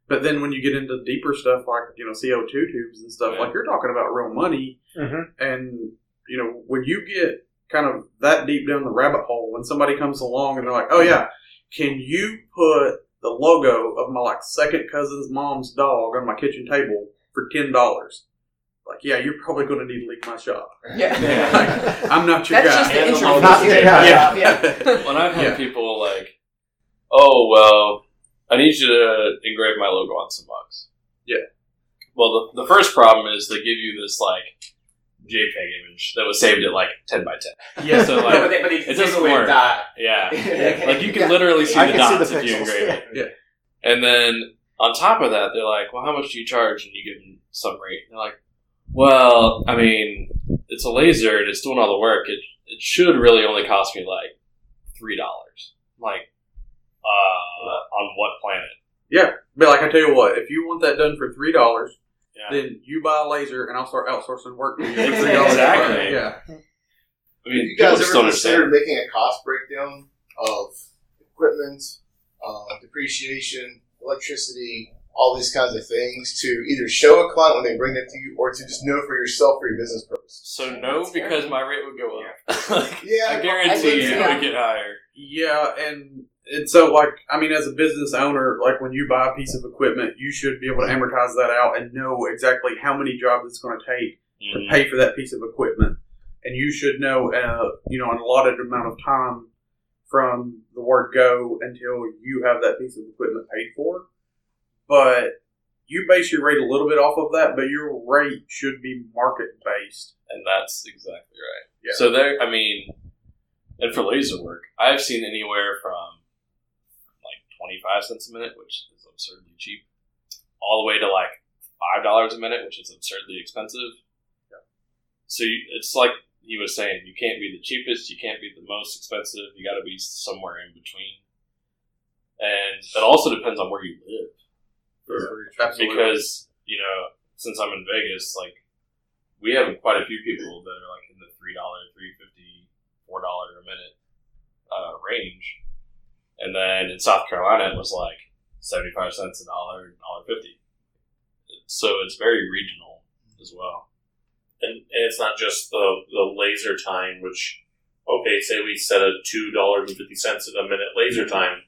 But then when you get into deeper stuff like you know CO two tubes and stuff, Yeah. like you're talking about real money. Mhm. And you know, when you get kind of that deep down the rabbit hole, when somebody comes along and they're like, "Oh yeah, can you put the logo of my like second cousin's mom's dog on my kitchen table for ten dollars?" Like, yeah, you're probably going to need to leave my shop. yeah. *laughs* Like, I'm not your That's guy. just the intro. Not your guy. Yeah. job. Yeah. *laughs* When I've had Yeah. people like, oh well, I need you to engrave my logo on some mugs. Yeah. Well, the, the first problem is they give you this like JPEG image that was saved at like ten by ten. yeah, So Yeah, like, but they, but they it doesn't work. dot. yeah, *laughs* Yeah. like you can Yeah. literally see I the can see dots the if you engrave it. yeah. And then on top of that, they're like, "Well, how much do you charge?" And you give them some rate. And they're like, "Well, I mean, it's a laser and it's doing all the work. It it should really only cost me like three dollars. Like, uh, on what planet? Yeah, but like I tell you what, if you want that done for three dollars, Yeah, then you buy a laser and I'll start outsourcing work for you. Exactly. Yeah. I Have mean, you guys people ever considered making a cost breakdown of equipment, uh, depreciation, electricity, all these kinds of things to either show a client when they bring that to you, or to just know for yourself for your business purposes? So no, because my rate would go up. *laughs* like, Yeah, I I guarantee think you so. it would get higher. Yeah, and and so like I mean, as a business owner, like when you buy a piece of equipment, you should be able to amortize that out and know exactly how many jobs it's going to take to Mhm. pay for that piece of equipment, and you should know, uh, you know, an allotted amount of time from the word go until you have that piece of equipment paid for. But you base your rate a little bit off of that, but your rate should be market based. and that's exactly right. Yeah. So there, I mean, and for laser work, I've seen anywhere from like twenty five cents a minute, which is absurdly cheap, all the way to like five dollars a minute, which is absurdly expensive. So you, it's like he was saying, you can't be the cheapest, you can't be the most expensive. You got to be somewhere in between, and it also depends on where you live Absolutely. because you know since I'm in Vegas, like we have quite a few people that are like in the three dollar, three fifty, four dollar a minute uh, range, and then in South Carolina it was like seventy five cents a dollar, dollar fifty. So it's very regional as well. and, and it's not just the the laser time, which okay, say we set a two dollars and fifty cents a minute laser time,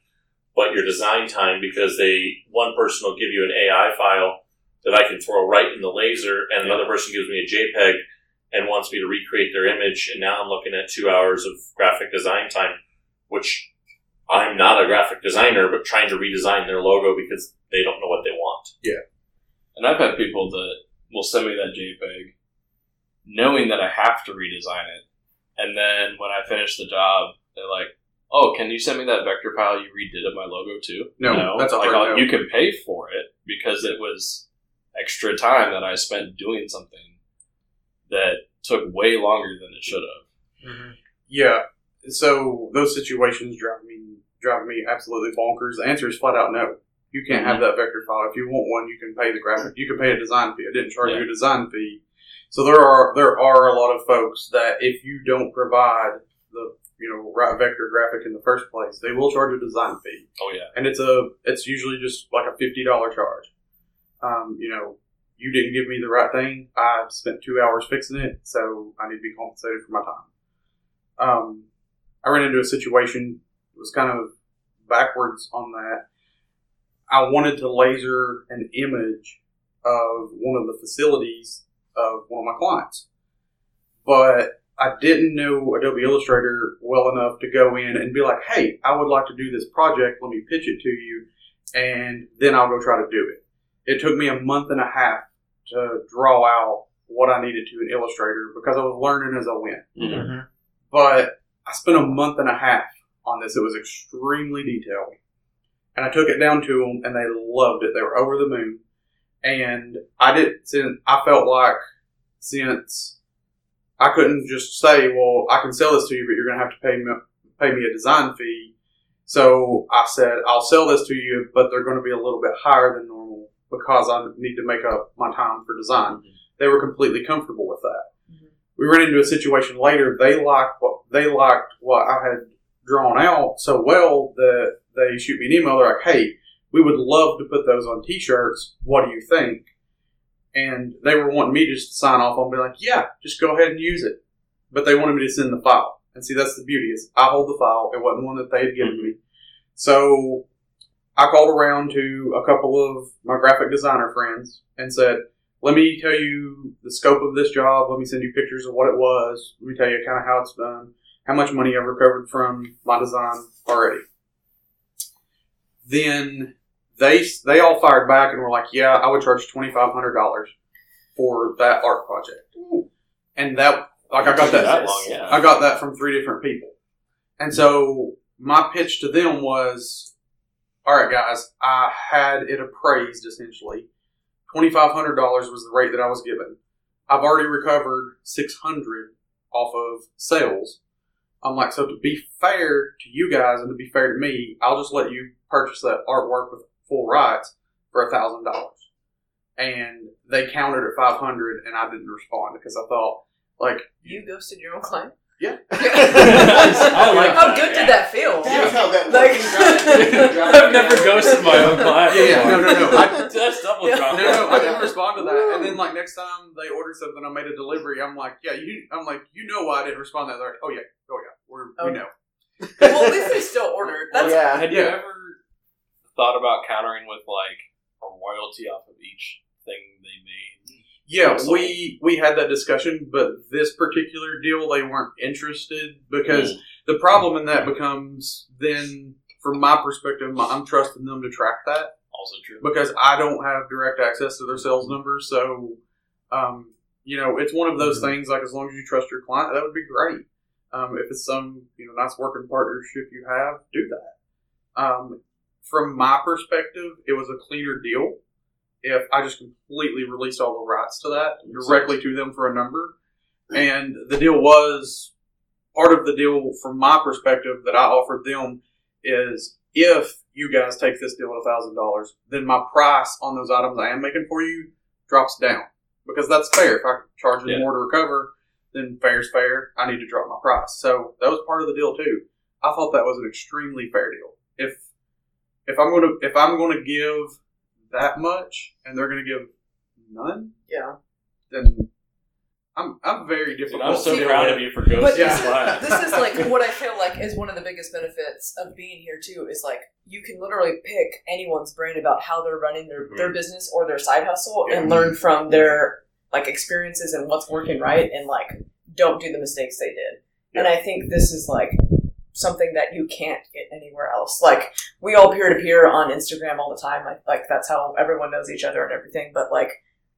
but your design time because they one person will give you an AI file that I can throw right in the laser, and another person gives me a JPEG, and wants me to recreate their image, and now I'm looking at two hours of graphic design time, which I'm not a graphic designer, but trying to redesign their logo because they don't know what they want. Yeah. And I've had people that will send me that JPEG knowing that I have to redesign it. And then when I finish the job, they're like, oh, can you send me that vector file you redid of my logo too? No, no. that's a like, hard oh, no. You can pay for it because it was extra time that I spent doing something that took way longer than it should have. Mm-hmm. Yeah. So those situations drive me drive me absolutely bonkers. The answer is flat out no. You can't have mm-hmm. that vector file. If you want one, you can pay the graphic. You can pay a design fee. I didn't charge Yeah. you a design fee. So there are there are a lot of folks that if you don't provide the you know right vector graphic in the first place, they will charge a design fee Oh yeah. and it's a it's usually just like a fifty dollar charge. Um, you know, you didn't give me the right thing. I spent two hours fixing it, so I need to be compensated for my time. Um, I ran into a situation. It was kind of backwards on that. I wanted to laser an image of one of the facilities of one of my clients, but I didn't know Adobe Illustrator well enough to go in and be like, "Hey, I would like to do this project. Let me pitch it to you, and then I'll go try to do it." It took me a month and a half to draw out what I needed to in Illustrator because I was learning as I went. Mm-hmm. But I spent a month and a half on this. It was extremely detailed, and I took it down to them, and they loved it. They were over the moon, and I did. Since I felt like since I couldn't just say, "Well, I can sell this to you, but you're going to have to pay me pay me a design fee." So I said, "I'll sell this to you, but they're going to be a little bit higher than normal because I need to make up my time for design." They were completely comfortable with that. Mhm. We ran into a situation later. They liked what they liked what I had drawn out so well that they shoot me an email. They're like, "Hey, we would love to put those on T-shirts. What do you think?" And they were wanting me just to sign off on, be like, "Yeah, just go ahead and use it." But they wanted me to send the file. And see, that's the beauty is I hold the file. It wasn't one that they had given mm-hmm. me. So I called around to a couple of my graphic designer friends and said, "Let me tell you the scope of this job. Let me send you pictures of what it was. Let me tell you kind of how it's done, how much money I've recovered from my design already." Then they they all fired back and were like, "Yeah, I would charge twenty five hundred dollars for that art project." And that like I got that, that long, yeah. I got that from three different people. And so my pitch to them was, all right, guys, I had it appraised essentially. $2,500 was the rate that I was given. I've already recovered 600 off of sales. I'm like, so to be fair to you guys and to be fair to me, I'll just let you purchase that artwork with full rights for a thousand dollars. And they countered at 500 and I didn't respond because I thought, like, You ghosted your own client. Yeah. *laughs* Oh, I like oh, How that, good yeah. did that feel? That's how that Like- *laughs* I've never ghosted my own client. Yeah, yeah, no, no, no. I, *laughs* That's double Yeah. drop. no, no, I didn't respond to that. And then like next time they ordered something, I made a delivery. I'm like, yeah, you. I'm like, you know why I didn't respond to that? They're like, oh yeah, oh yeah, we're, Oh. we know. well, at least they still ordered. That's yeah. Had you Yeah. ever thought about countering with like a royalty off of each thing they made? Yeah, we we had that discussion, but this particular deal they weren't interested because Mm. the problem in that becomes then, from my perspective, my- I'm trusting them to track that. Also true. because I don't have direct access to their sales numbers. So, um, you know, it's one of those things. Like as long as you trust your client, that would be great. Um, if it's some you know nice working partnership you have, do that. Um, from my perspective, it was a cleaner deal if I just completely released all the rights to that directly to them for a number. And the deal was part of the deal from my perspective that I offered them is if you guys take this deal at thousand dollars, then my price on those items I am making for you drops down because that's fair. If I charge you Yeah. more to recover, then fair's fair. I need to drop my price. So that was part of the deal too. I thought that was an extremely fair deal. If if I'm gonna if I'm gonna give that much and they're gonna give none, yeah. then I'm I'm very Dude. I'm so to deal proud of you for But ghosting Yeah. this, is, *laughs* this is like what I feel like is one of the biggest benefits of being here too. Is like you can literally pick anyone's brain about how they're running their, their mm-hmm. business or their side hustle and learn from their like experiences and what's working right, and like don't do the mistakes they did. And I think this is like something that you can't get anywhere else. Like we all peer to peer on Instagram all the time. Like, like that's how everyone knows each other and everything. But like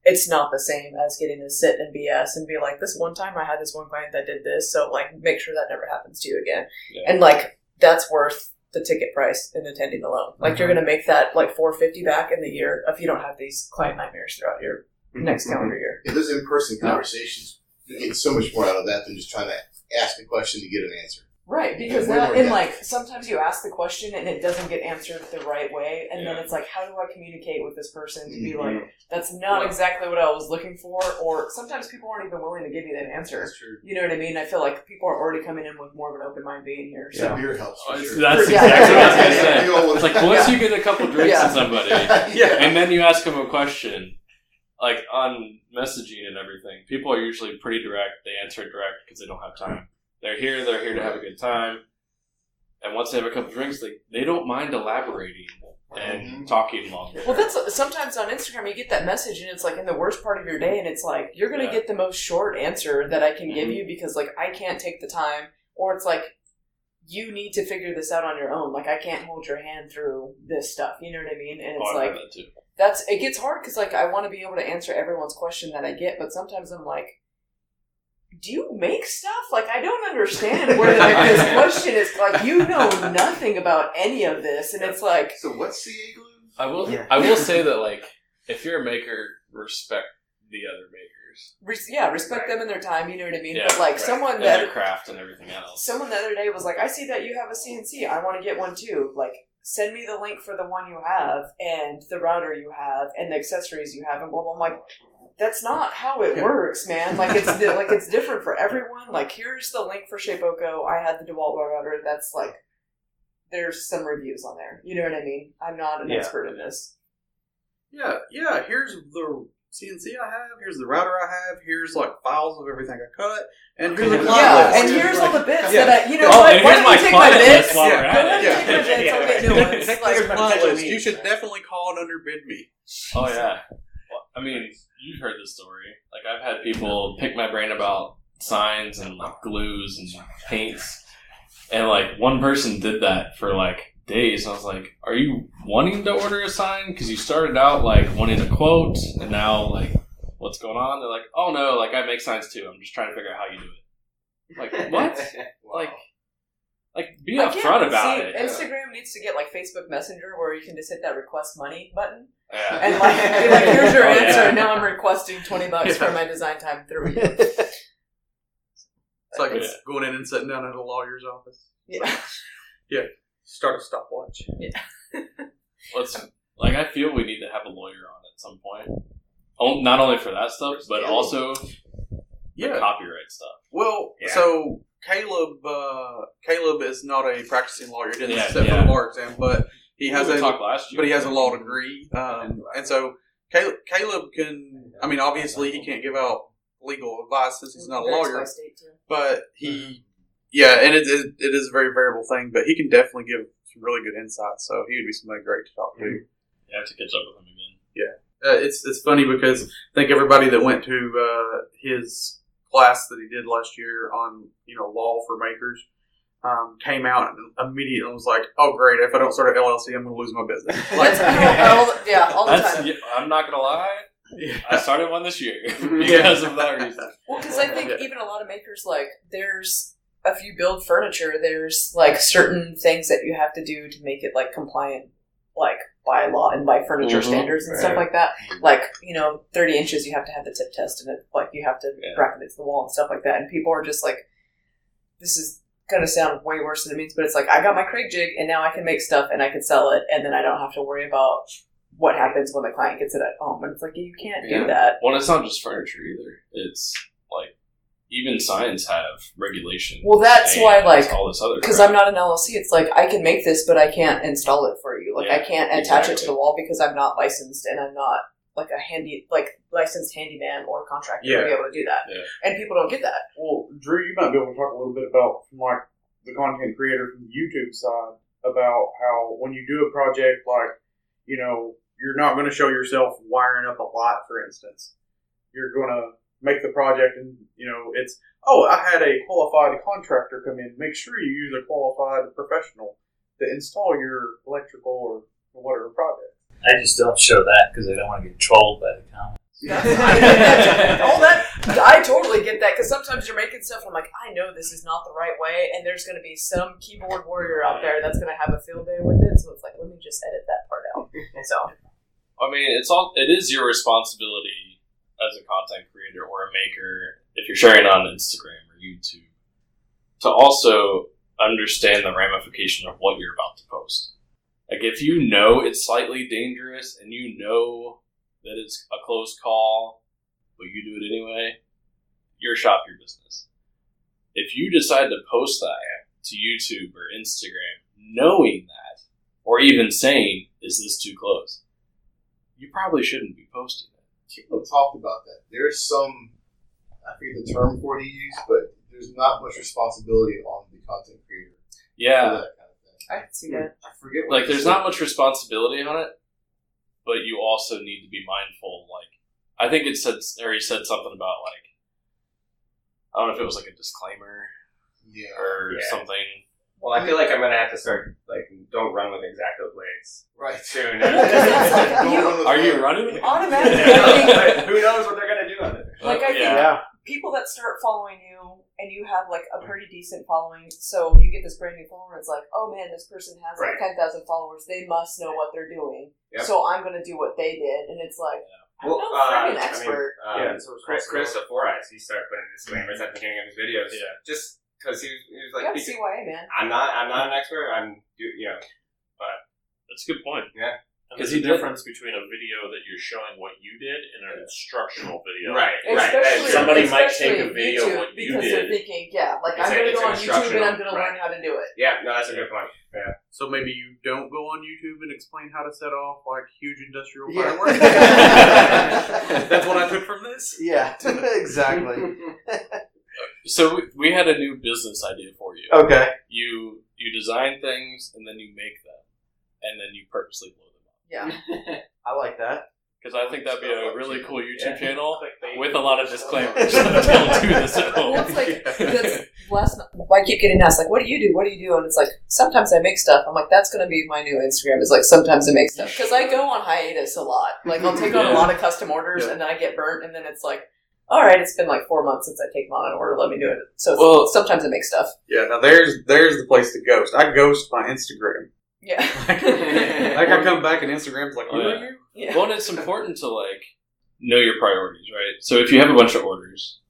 it's not the same as getting to sit and BS and be like, this one time I had this one client that did this, so like make sure that never happens to you again. Yeah. And like that's worth the ticket price in attending alone. Like you're Mhm. gonna make that like four fifty back in the year if you don't have these client uh-huh. nightmares throughout your mm-hmm. next mm-hmm. calendar year. Yeah, those in-person conversations, you get so much more out of that than just trying to ask a question to get an answer. Right, because Yeah, way that, and depth. like sometimes you ask the question and it doesn't get answered the right way, and then it's like, how do I communicate with this person to be Mhm. like, that's not exactly what I was looking for, or sometimes people aren't even willing to give you that answer. That's true. You know what I mean? I feel like people are already coming in with more of an open mind being here. So Yeah. Beer helps for Oh, sure. That's Yeah. exactly what I was gonna say. It's like *laughs* once you get a couple drinks Yeah. in somebody, *laughs* Yeah. and then you ask them a question, like on messaging and everything, people are usually pretty direct. They answer direct because they don't have time. They're here. They're here to have a good time. And once they have a couple drinks, they they don't mind elaborating and talking longer. Well, that's sometimes on Instagram you get that message and it's like in the worst part of your day, and it's like you're gonna Yeah. get the most short answer that I can give Mhm. you because like I can't take the time, or it's like you need to figure this out on your own. Like I can't hold your hand through this stuff. You know what I mean? And Oh, it's I've like that too. that's it gets hard because like I want to be able to answer everyone's question that I get, but sometimes I'm like. Do you make stuff? Like I don't understand where like, this *laughs* question is. Like you know nothing about any of this, and it's like So what's CA glue? I will. Yeah. I will say that like if you're a maker, respect the other makers. res- yeah, respect them and their time. You know what I mean? Yeah, but like right. someone and that their craft and everything else. someone the other day was like, I see that you have a CNC. I want to get one too. Like, send me the link for the one you have and the router you have and the accessories you have and blah blah. I'm like, that's not how it works, man. Like it's like it's different for everyone. Like, here's the link for Shapeoko. I had the DeWalt router. That's like, there's some reviews on there. You know what I mean? I'm not an Yeah. expert in this. Yeah, yeah. Here's the CNC I have. Here's the router I have. Here's like files of everything I cut, and here's a Yeah, client Yeah, list. and here's all the bits Yeah. that I, you know Oh, what? Why here's don't you take my bits? while Go we're at ahead it. and take my Yeah. bits. I'll get new Yeah. ones. Take Like, your Like, client list. You should definitely call and underbid me. Oh yeah. Well, I mean, you've heard this story. Like I've had people pick my brain about signs and like glues and paints, and like one person did that for like days. I was like, "Are you wanting to order a sign? Because you started out like wanting a quote, and now like what's going on?" They're like, "Oh no, like I make signs too. I'm just trying to figure out how you do it." Like *laughs* what? Like, like be upfront about see, it. Instagram needs to get like Facebook Messenger where you can just hit that request money button Yeah. and like, be like here's your *laughs* Oh, answer. yeah. Now I'm requesting twenty bucks for my design time through you. *laughs* It's like Yeah. going in and sitting down at a lawyer's office. Yeah. Yeah. Start a stopwatch. Yeah. *laughs* Let's like I feel we need to have a lawyer on at some point. Oh, not only for that stuff, but also the Yeah. copyright stuff. Well, Yeah. so Caleb, uh, Caleb is not a practicing lawyer. He didn't Yeah, sit yeah. for the bar exam, but he has we a talked last year, but he has a law degree, um, and so Caleb, Caleb can. I mean, obviously, he can't give out legal advice since he's not a lawyer, by state, too. but he, yeah, and it, it, it is a very variable thing. But he can definitely give some really good insight. So he would be somebody great to talk to. You have to catch up with him again. Uh, it's it's funny because I think everybody that went to uh, his class that he did last year on you know law for makers um, came out and immediately was like, "Oh great! If I don't start an LLC, I'm going to lose my business." That's *laughs* Like, all, all- yeah, all the That's, time. yeah, I'm not gonna lie. yeah. I started one this year *laughs* because of that reason. Well, because I think Yeah. even a lot of makers like there's if you build furniture, there's like certain things that you have to do to make it like compliant, like by law and by furniture Mhm. standards and stuff like that. Like you know, thirty inches, you have to have the tip test, and it like you have to Yeah. bracket it to the wall and stuff like that. And people are just like, this is gonna sound way worse than it means, but it's like I got my Kreg jig, and now I can make stuff and I can sell it, and then I don't have to worry about what happens when the client gets it at home. And it's like you can't Yeah. do that. Well, it's not just furniture either. It's even signs have regulations. Well, that's why, and like, all this other because. I'm not an LLC, it's like I can make this, but I can't install it for you. Like I can't attach it to the wall because I'm not licensed and I'm not like a handy, like licensed handyman or contractor Yeah. to be able to do that. Yeah. And people don't get that. Well, Drew, you might be able to talk a little bit about from like the content creator from the YouTube side about how when you do a project like, you know, you're not going to show yourself wiring up a lot, for instance. you're going to make the project, and you know it's oh, I had a qualified contractor come in. Make sure you use a qualified professional to install your electrical or whatever project. I just don't show that because I don't want to get trolled by the comments. all that I totally get that because sometimes you're making stuff and I'm like, I know this is not the right way, and there's going to be some keyboard warrior out there that's going to have a field day with it. So it's like, let me just edit that part out. So I mean, it's all it is your responsibility as a content creator or a maker if you're sharing on Instagram or YouTube to also understand the ramification of what you're about to post. Like if you know it's slightly dangerous and you know that it's a close call, but you do it anyway, your shop, your business. If you decide to post that to YouTube or Instagram, knowing that, or even saying, "Is this too close?" you probably shouldn't be posting it. People have talked about that. There's some, I forget the term for it he used, but there's not much responsibility on the content creator Yeah, that kind of thing. I can see that. I forget what like there's said. not much responsibility on it, but you also need to be mindful. Like I think it said, or he said something about like I don't know if it was like a disclaimer Yeah. or Yeah. something. Well, I feel like I'm gonna have to start like don't run with X-Acto blades Right. soon. *laughs* *laughs* You- Are you running? Automatically, *laughs* Who knows what they're gonna do on it? Like, I think- yeah. Yeah. people that start following you and you have like a pretty decent following, so you get this brand new follower. It's like, oh man, this person has like Right. ten thousand followers. They must know what they're doing. Yep. So I'm going to do what they did, and it's like, I'm Well, no uh, freaking I mean, expert. um, Yeah, so Chris, Chris of Four Eyes, he started putting disclaimers at the beginning of his videos. Yeah. Just because he, was- he was like, got to CYA, man. I'm not, I'm not an expert. I'm, do- you know, That's a good point. Yeah. Because there's a did- difference between a video that you're showing what you did and an instructional video. right, right. Especially, And somebody might take a especially video of what you because did. they're thinking, yeah, like I'm going to go on YouTube and I'm instructional, going to learn how to do it. yeah, no, that's a good point. Yeah. So maybe you don't go on YouTube and explain how to set off like huge industrial Yeah. fireworks. *laughs* That's what I took from this. Yeah, *laughs* *laughs* exactly. So we, we had a new business idea for you. Okay. You you design things and then you make them, and then you purposely blow them up. Yeah. *laughs* I like that. Because I think that'd be a really cool YouTube Yeah. channel with a lot of disclaimers. *laughs* Don't do this at home. Well, it's like *laughs* that's last. I keep getting asked like, "What do you do? What do you do?" And it's like sometimes I make stuff. I'm like, that's going to be my new Instagram. Is like sometimes I make stuff because I go on hiatus a lot. Like I'll take on a lot of custom orders Yeah. and then I get burnt, and then it's like, all right, it's been like four months since I take on an order. Let me do it. So Well- sometimes I make stuff. Yeah, now there's there's the place to ghost. I ghost my Instagram. Yeah. *laughs* *laughs* Like I come back and Instagram's like, who Oh, are yeah. you? yeah. Well, and it's important to like know your priorities, right? So if you have a bunch of orders,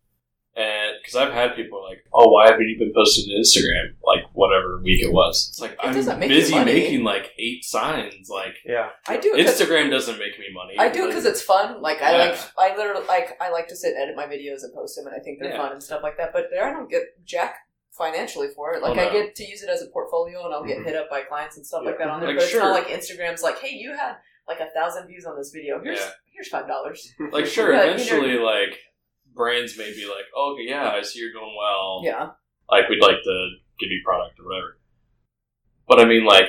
and because I've had people like, "Oh, why haven't you been posting to Instagram like whatever week it was?" It's like It I'm doesn't make you busy making like eight signs. Like Yeah. I do it. 'cause- Instagram doesn't make me money. I do it because it's fun. Like I Yeah. like, I literally like, I like to sit and edit my videos and post them, and I think they're Yeah. fun and stuff like that. But there, I don't get jack financially for it. Like Oh, I get to use it as a portfolio, and I'll get Mhm. hit up by clients and stuff like that on there. Like, but it's not like Instagram's like, hey, you had like a thousand views on this video. Here's Yeah. here's five dollars. like *laughs* sure. Yeah, you know- eventually, like brands may be like, "Oh, okay, yeah, I see you're doing well. Yeah, Like we'd like to give you product or whatever." But I mean, like,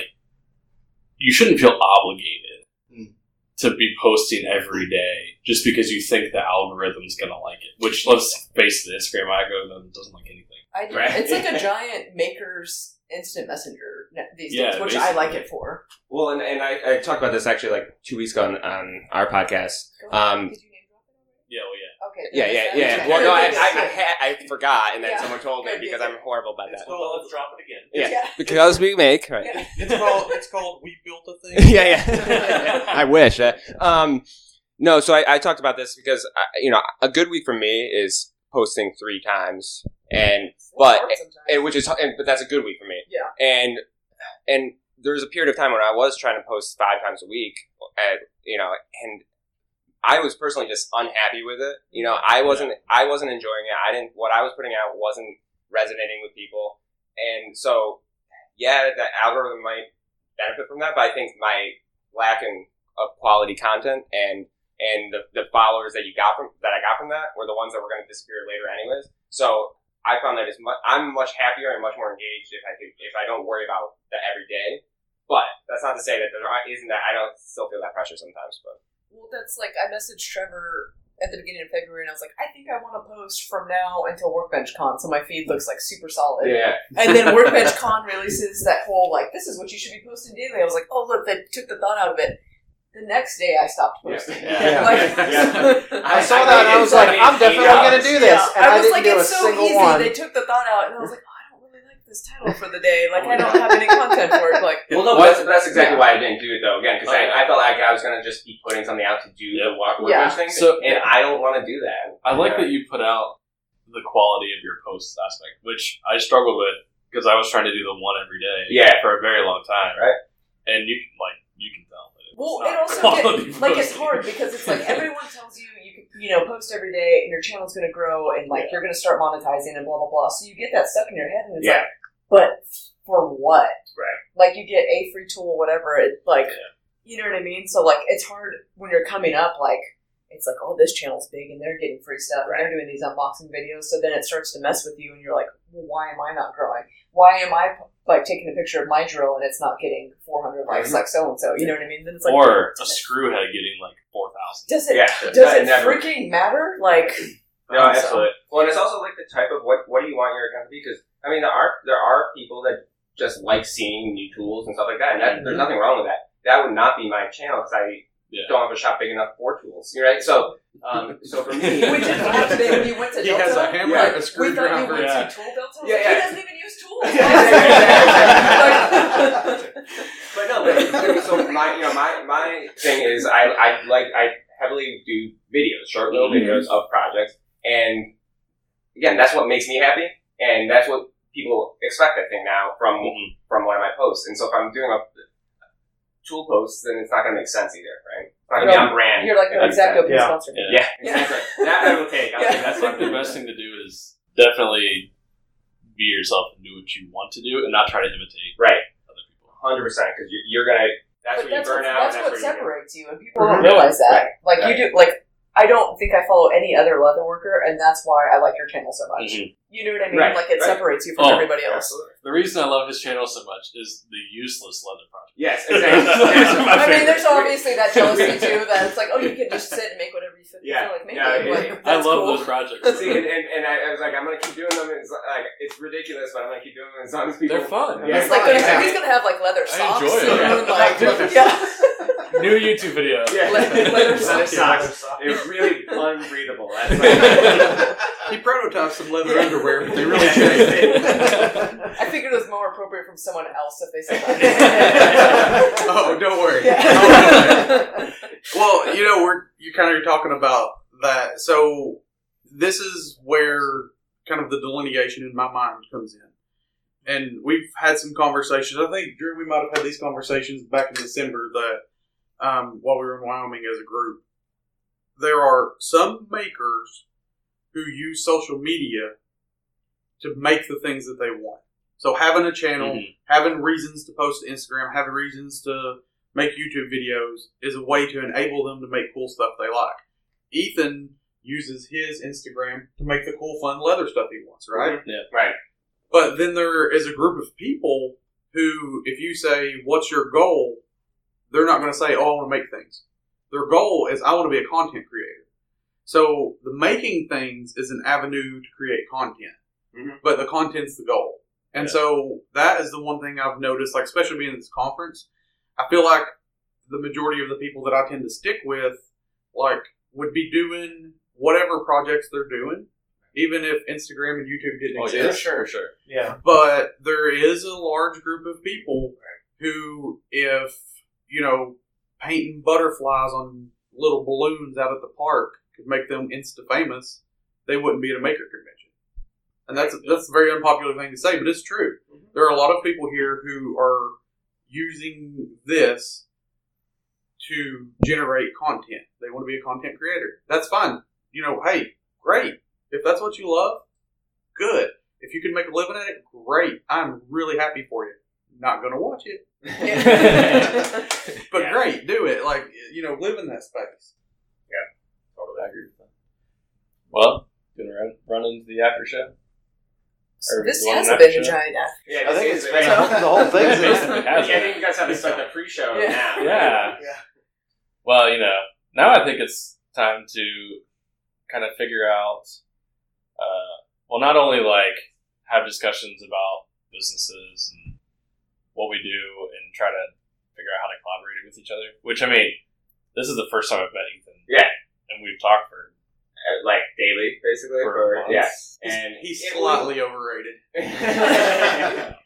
you shouldn't feel obligated Mm. to be posting every day just because you think the algorithm's gonna like it. Which, let's face it, Instagram algorithm doesn't like anything. I do. Right. It's like a *laughs* giant maker's instant messenger these Yeah, days, which I like it for. Well, and, and I, I talked about this actually like two weeks ago on, on our podcast. Go ahead. Um, Did you name it? Yeah, well, yeah. Okay. Yeah, yeah, yeah. Well, no, I, I, I, had, I forgot, and then Yeah. someone told me Good, because good, I'm horrible about It's that. called- Well, let's drop it again. Yeah. Yeah. Because we make, right? Yeah. *laughs* It's called it's called We Built a Thing. *laughs* yeah, yeah. *laughs* I wish. uh, Um, no, so I, I talked about this because uh, you know a good week for me is posting three times, and It's But- hard and which is and, but that's a good week for me. Yeah. And and there was a period of time when I was trying to post five times a week, and you know, and I was personally just unhappy with it. You know, I wasn't I wasn't enjoying it. I didn't what I was putting out wasn't resonating with people, and so yeah, the algorithm might benefit from that, but I think my lacking of quality content and and the, the followers that you got from that I got from that were the ones that were going to disappear later anyways. So I found that it's much, I'm much happier and much more engaged if I could, if I don't worry about that every day. But that's not to say that there isn't that I don't still feel that pressure sometimes. But Well, that's like I messaged Trevor at the beginning of February, and I was like, I think I want to post from now until Workbench Con, so my feed looks like super solid. Yeah. And then *laughs* Workbench Con releases that whole like, this is what you should be posting daily. I was like, oh look, they took the thought out of it. The next day, I stopped posting. Yeah. *laughs* Like- Yeah. *laughs* I saw that and I was like, like I'm definitely going to do this. Yeah, And I I, was didn't like, do a it's so single easy. one. They took the thought out, and I was like, oh, I don't really like this title for the day. Like, oh, I don't have any content for it. Like, *laughs* Well, no, but that's, that's exactly Yeah. why I didn't do it though. Again, because Oh, yeah. I, I felt like I was gonna just be putting something out to do the walk Yeah. workbench thing, So- and I don't want to do that. I like Yeah. that you put out the quality of your posts aspect, which I struggled with because I was trying to do the one every day Yeah. for a very long time. Right. And you can like you can tell. that it's well, not it also quality get, *laughs* like it's hard because it's like everyone tells you you can, you know post every day and your channel's going to grow and like Yeah. you're going to start monetizing and blah blah blah. So you get that stuck in your head, and it's Yeah. like, but for what? Right. Like you get a free tool, whatever. It like Yeah. you know what I mean. So like it's hard when you're coming up. Like it's like oh this channel's big and they're getting free stuff and they're doing these unboxing videos. So then it starts to mess with you and you're like, well, why am I not growing? Why am I like taking a picture of my drill and it's not getting 400 likes mm-hmm. like so and so? You know what I mean? Then it's like or a screw head getting like four thousand. does it Yeah, does it never- freaking matter? Like No, So- absolutely. Well, and it's also like the type of what what do you want your account to be? Because I mean, there are there are people that just like seeing new tools and stuff like that, and that, there's nothing wrong with that. That would not be my channel because I Yeah. don't have a shop big enough for tools. You're right. So, um, so for me, *laughs* which is *laughs* what happened when you went to He Delta. has a hammer, Yeah. a we thought you screwdriver. went Yeah. to Tool Delta. Yeah, like, yeah. He doesn't even use tools. *laughs* but no, but so my you know my my thing is I I like I heavily do videos, short little Mhm. videos of projects, and again, that's what makes me happy, and that's what people expect. I think now from Mhm. from one of my posts, and so if I'm doing a tool post, then it's not going to make sense either, right? It's not going on brand. You're like It an makes exact sense. open Yeah. sponsor. Yeah. Yeah, *laughs* exactly. that I will take. I'll Yeah. take. That's I think *laughs* the best thing to do is definitely be yourself and do what you want to do, and not try to imitate Right, other people. hundred percent, because you're, you're gonna. That's But what you burn what, out. that's and what that's where you separates you, and people don't Mhm. realize that. Right. Like Right. you do, like I don't think I follow any other leather worker, and that's why I like your channel so much. Mhm. You know what I mean? Right, Like it right. separates you from Oh, everybody else. Absolutely. The reason I love his channel so much is the useless leather project. Yes, *laughs* exactly. That's I mean, there's obviously that jealousy *laughs* too. That it's like, oh, you can just sit and make whatever you feel, you Yeah. like making. Yeah, it- like, it- I love cool. those projects. See, and, and, and I, I was like, I'm gonna keep doing them. It's like it's ridiculous, but I'm gonna keep doing them as long as people. They're fun. Yeah, He's like, fun, gonna, yeah. he's gonna have like leather socks. I enjoy it. soon. Yeah. Like, Leather yeah. New YouTube video. Yeah, Le- leather leather socks. socks. It's really *laughs* unreadable. That's like, He prototyped some leather Yeah. underwear, but they really changed. It. I figured it was more appropriate from someone else if they said that. *laughs* oh, don't worry. yeah. well, you know, we're you kind of talking about that. So this is where kind of the delineation in my mind comes in. And we've had some conversations. I think Drew, we might have had these conversations back in December that um, while we were in Wyoming as a group, there are some makers who use social media to make the things that they want. So having a channel, Mhm. having reasons to post to Instagram, having reasons to make YouTube videos is a way to enable them to make cool stuff they like. Ethan uses his Instagram to make the cool, fun leather stuff he wants, right? right. But then there is a group of people who, if you say, What's your goal? they're not going to say, Oh, I want to make things. Their goal is, I want to be a content creator. So the making things is an avenue to create content, Mhm. but the content's the goal. And Yeah. so that is the one thing I've noticed, like, especially being in this conference, I feel like the majority of the people that I tend to stick with, like, would be doing whatever projects they're doing, even if Instagram and YouTube didn't Oh, yeah, exist. for sure. Yeah. But there is a large group of people who, if, you know, painting butterflies on little balloons out at the park could make them insta famous, they wouldn't be at a maker convention. And that's that's a very unpopular thing to say, but it's true. Mm-hmm. There are a lot of people here who are using this to generate content. They want to be a content creator. That's fine. You know, hey, great. If that's what you love, good. If you can make a living at it, great. I'm really happy for you. Not gonna watch it, *laughs* *laughs* but Yeah. great. Do it. Like you know, live in that space. Totally agree with that. Well, gonna run, run into the after show. So this hasn't an been a after show? giant after. Yeah, I this think is- it's been the whole thing's *laughs* It basically has Yeah, I think you guys have to start the *laughs* pre-show Yeah. now. Yeah. Yeah. Well, you know, now I think it's time to kind of figure out, uh, well, not only like have discussions about businesses and what we do and try to figure out how to collaborate with each other. Which I mean, this is the first time I've met Ethan. Yeah. And we've talked for Uh, like daily, basically. For For, months. yeah, and He's slightly overrated. *laughs*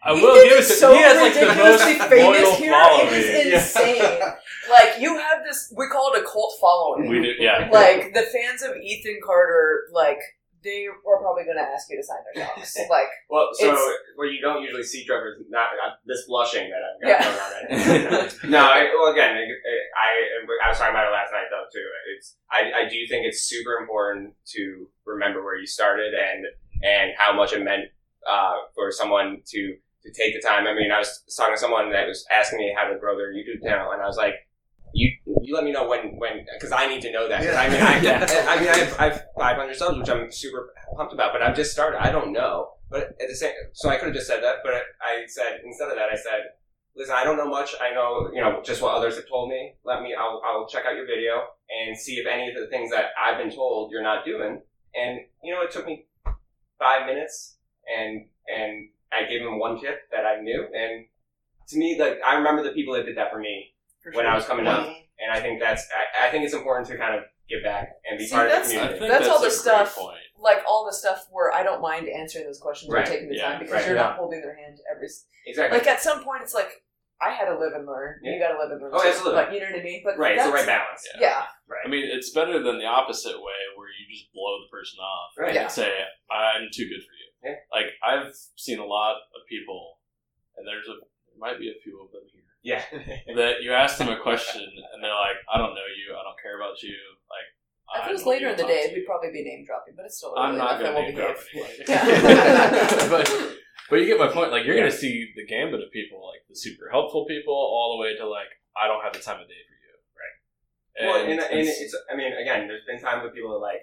I will give it is to so he has like the most ridiculously famous loyal here. following. It is insane. *laughs* like you have this, we call it a cult following. We do, yeah. like the fans of Ethan Carter, like they are probably going to ask you to sign their docs. *laughs* Like well, so It's- where you don't usually see Trevor's not uh, this blushing that I've got Yeah. going on right now. no, I, well, again, I, I was talking about it last night though too. It's I, I do think it's super important to remember where you started and and how much it meant uh, for someone to to take the time. I mean, I was talking to someone that was asking me how to grow their YouTube channel, and I was like, "You you let me know when when because I need to know that. 'Cause I mean, I, *laughs* I mean, I have, I have 500 subs, which I'm super pumped about, but I've just started. I don't know, but at the same, so I could have just said that, but I said instead of that, I said, "Listen, I don't know much. I know you know just what others have told me. Let me. I'll I'll check out your video and see if any of the things that I've been told you're not doing. And you know, it took me five minutes, and and I gave him one tip that I knew, and to me, like I remember the people that did that for me for when sure. I was coming up, and I think that's I, I think it's important to kind of give back and be See, part of the that's- community. think That's all the stuff- Point. like all the stuff where I don't mind answering those questions Right, or taking the yeah, time because right, you're yeah. not holding their hand every. Exactly. Like at some point, it's like I had to live and learn. You got to live and learn. Oh, too. absolutely. Like you know what I mean? But right. It's the right balance. Yeah. yeah. Right. I mean, it's better than the opposite way where you just blow the person off Right. Yeah. say, "I'm too good for you." Yeah. Like I've seen a lot of people, and there's a there might be a few of them here Yeah. *laughs* that you ask them a question and they're like, "I don't know you. I don't care about you." Like, If I it was later in the day, we'd probably be name dropping, but it's still I'm not going to we'll name drop anybody. Yeah. *laughs* *laughs* but but you get my point. Like you're going to see the gambit of people, like the super helpful people, all the way to like I don't have the time of day for you. Right. well, and, and it's- it's, I mean, again, there's been times when people are like,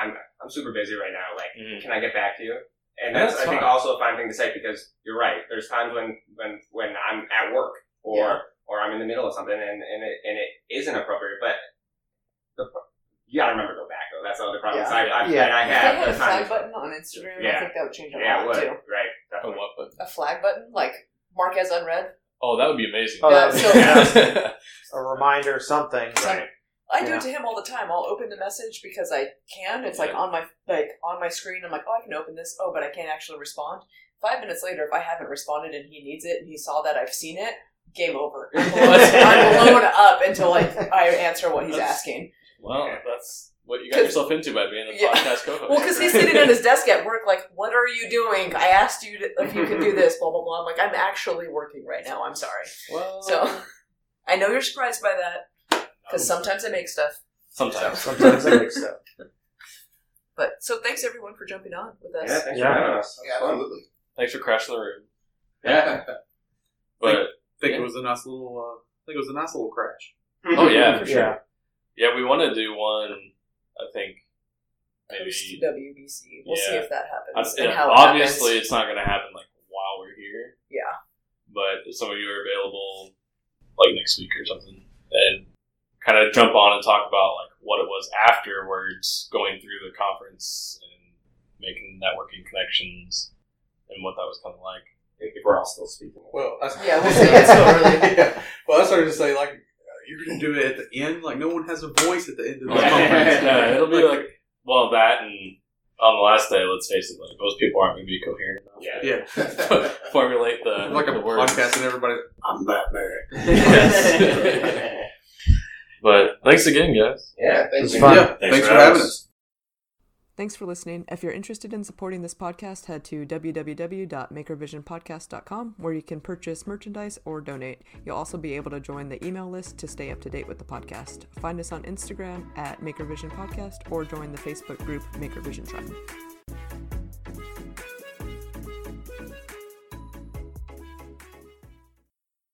I'm, I'm super busy right now. Like, Mhm. can I get back to you? And that's, that's I think, also a fine thing to say because you're right. There's times when, when, when I'm at work or, Yeah. or I'm in the middle of something and, and it, and it isn't appropriate, but the, you gotta remember to go back though. That's the other problem. Yeah. So I, I, Yeah. and I If they have, had a there's flag button on Instagram, I think that would change a yeah, lot would, too. right. a Definitely. what? But, A flag button, like mark as unread. oh, that would be amazing. Oh, Yeah, that- so- *laughs* a reminder, something. Right. I do Yeah. it to him all the time. I'll open the message because I can. It's like on my like on my screen. I'm like, oh, I can open this. Oh, but I can't actually respond. Five minutes later, if I haven't responded and he needs it and he saw that I've seen it, game over. I'm *laughs* blown, I'm blown up until like I answer what he's That's- asking. Well, that's what you got yourself into by being a Yeah. podcast co-host. Well, because he's sitting at his desk at work, like, what are you doing? I asked you to, if you could do *laughs* this, blah blah blah. I'm like, I'm actually working right now. I'm sorry. well, So I know you're surprised by that because sometimes I make stuff. sometimes. Sometimes I make stuff. *laughs* But so thanks everyone for jumping on with us. Yeah, thanks Yeah. for having us. Yeah, absolutely. Thanks for crashing the room. Yeah. *laughs* But I think Yeah. it was a nice little. Uh, I think it was a nice little crash. oh yeah, for sure. Yeah. Yeah, we want to do one. I think maybe. Post WBC. We'll see if that I- happens and how obviously, happens. it's not going to happen like while we're here. Yeah. But if some of you are available, like next week or something, and kind of jump on and talk about like what it was afterwards, going through the conference and making networking connections, and what that was kind of like. If if we're all still speaking. Well, that's, Yeah, we'll *laughs* see. It's still early. yeah. Well, I started to say like you're going to do it at the end. Like no one has a voice at the end of this *laughs* Yeah, conference. yeah, it'll be like well that and on the last day. Let's face it, like most people aren't going to be coherent enough. Yeah. Yeah. *laughs* to formulate the like a the words. podcast and everybody. I'm Batman. *laughs* Yes. But thanks again, guys. yeah, Thanks. It's fun. Yeah. Thanks, for having us. Thanks for listening. If you're interested in supporting this podcast, head to www.makervisionpodcast.com where you can purchase merchandise or donate. You'll also be able to join the email list to stay up to date with the podcast. Find us on Instagram at Makervision Podcast or join the Facebook group Makervision Tribe.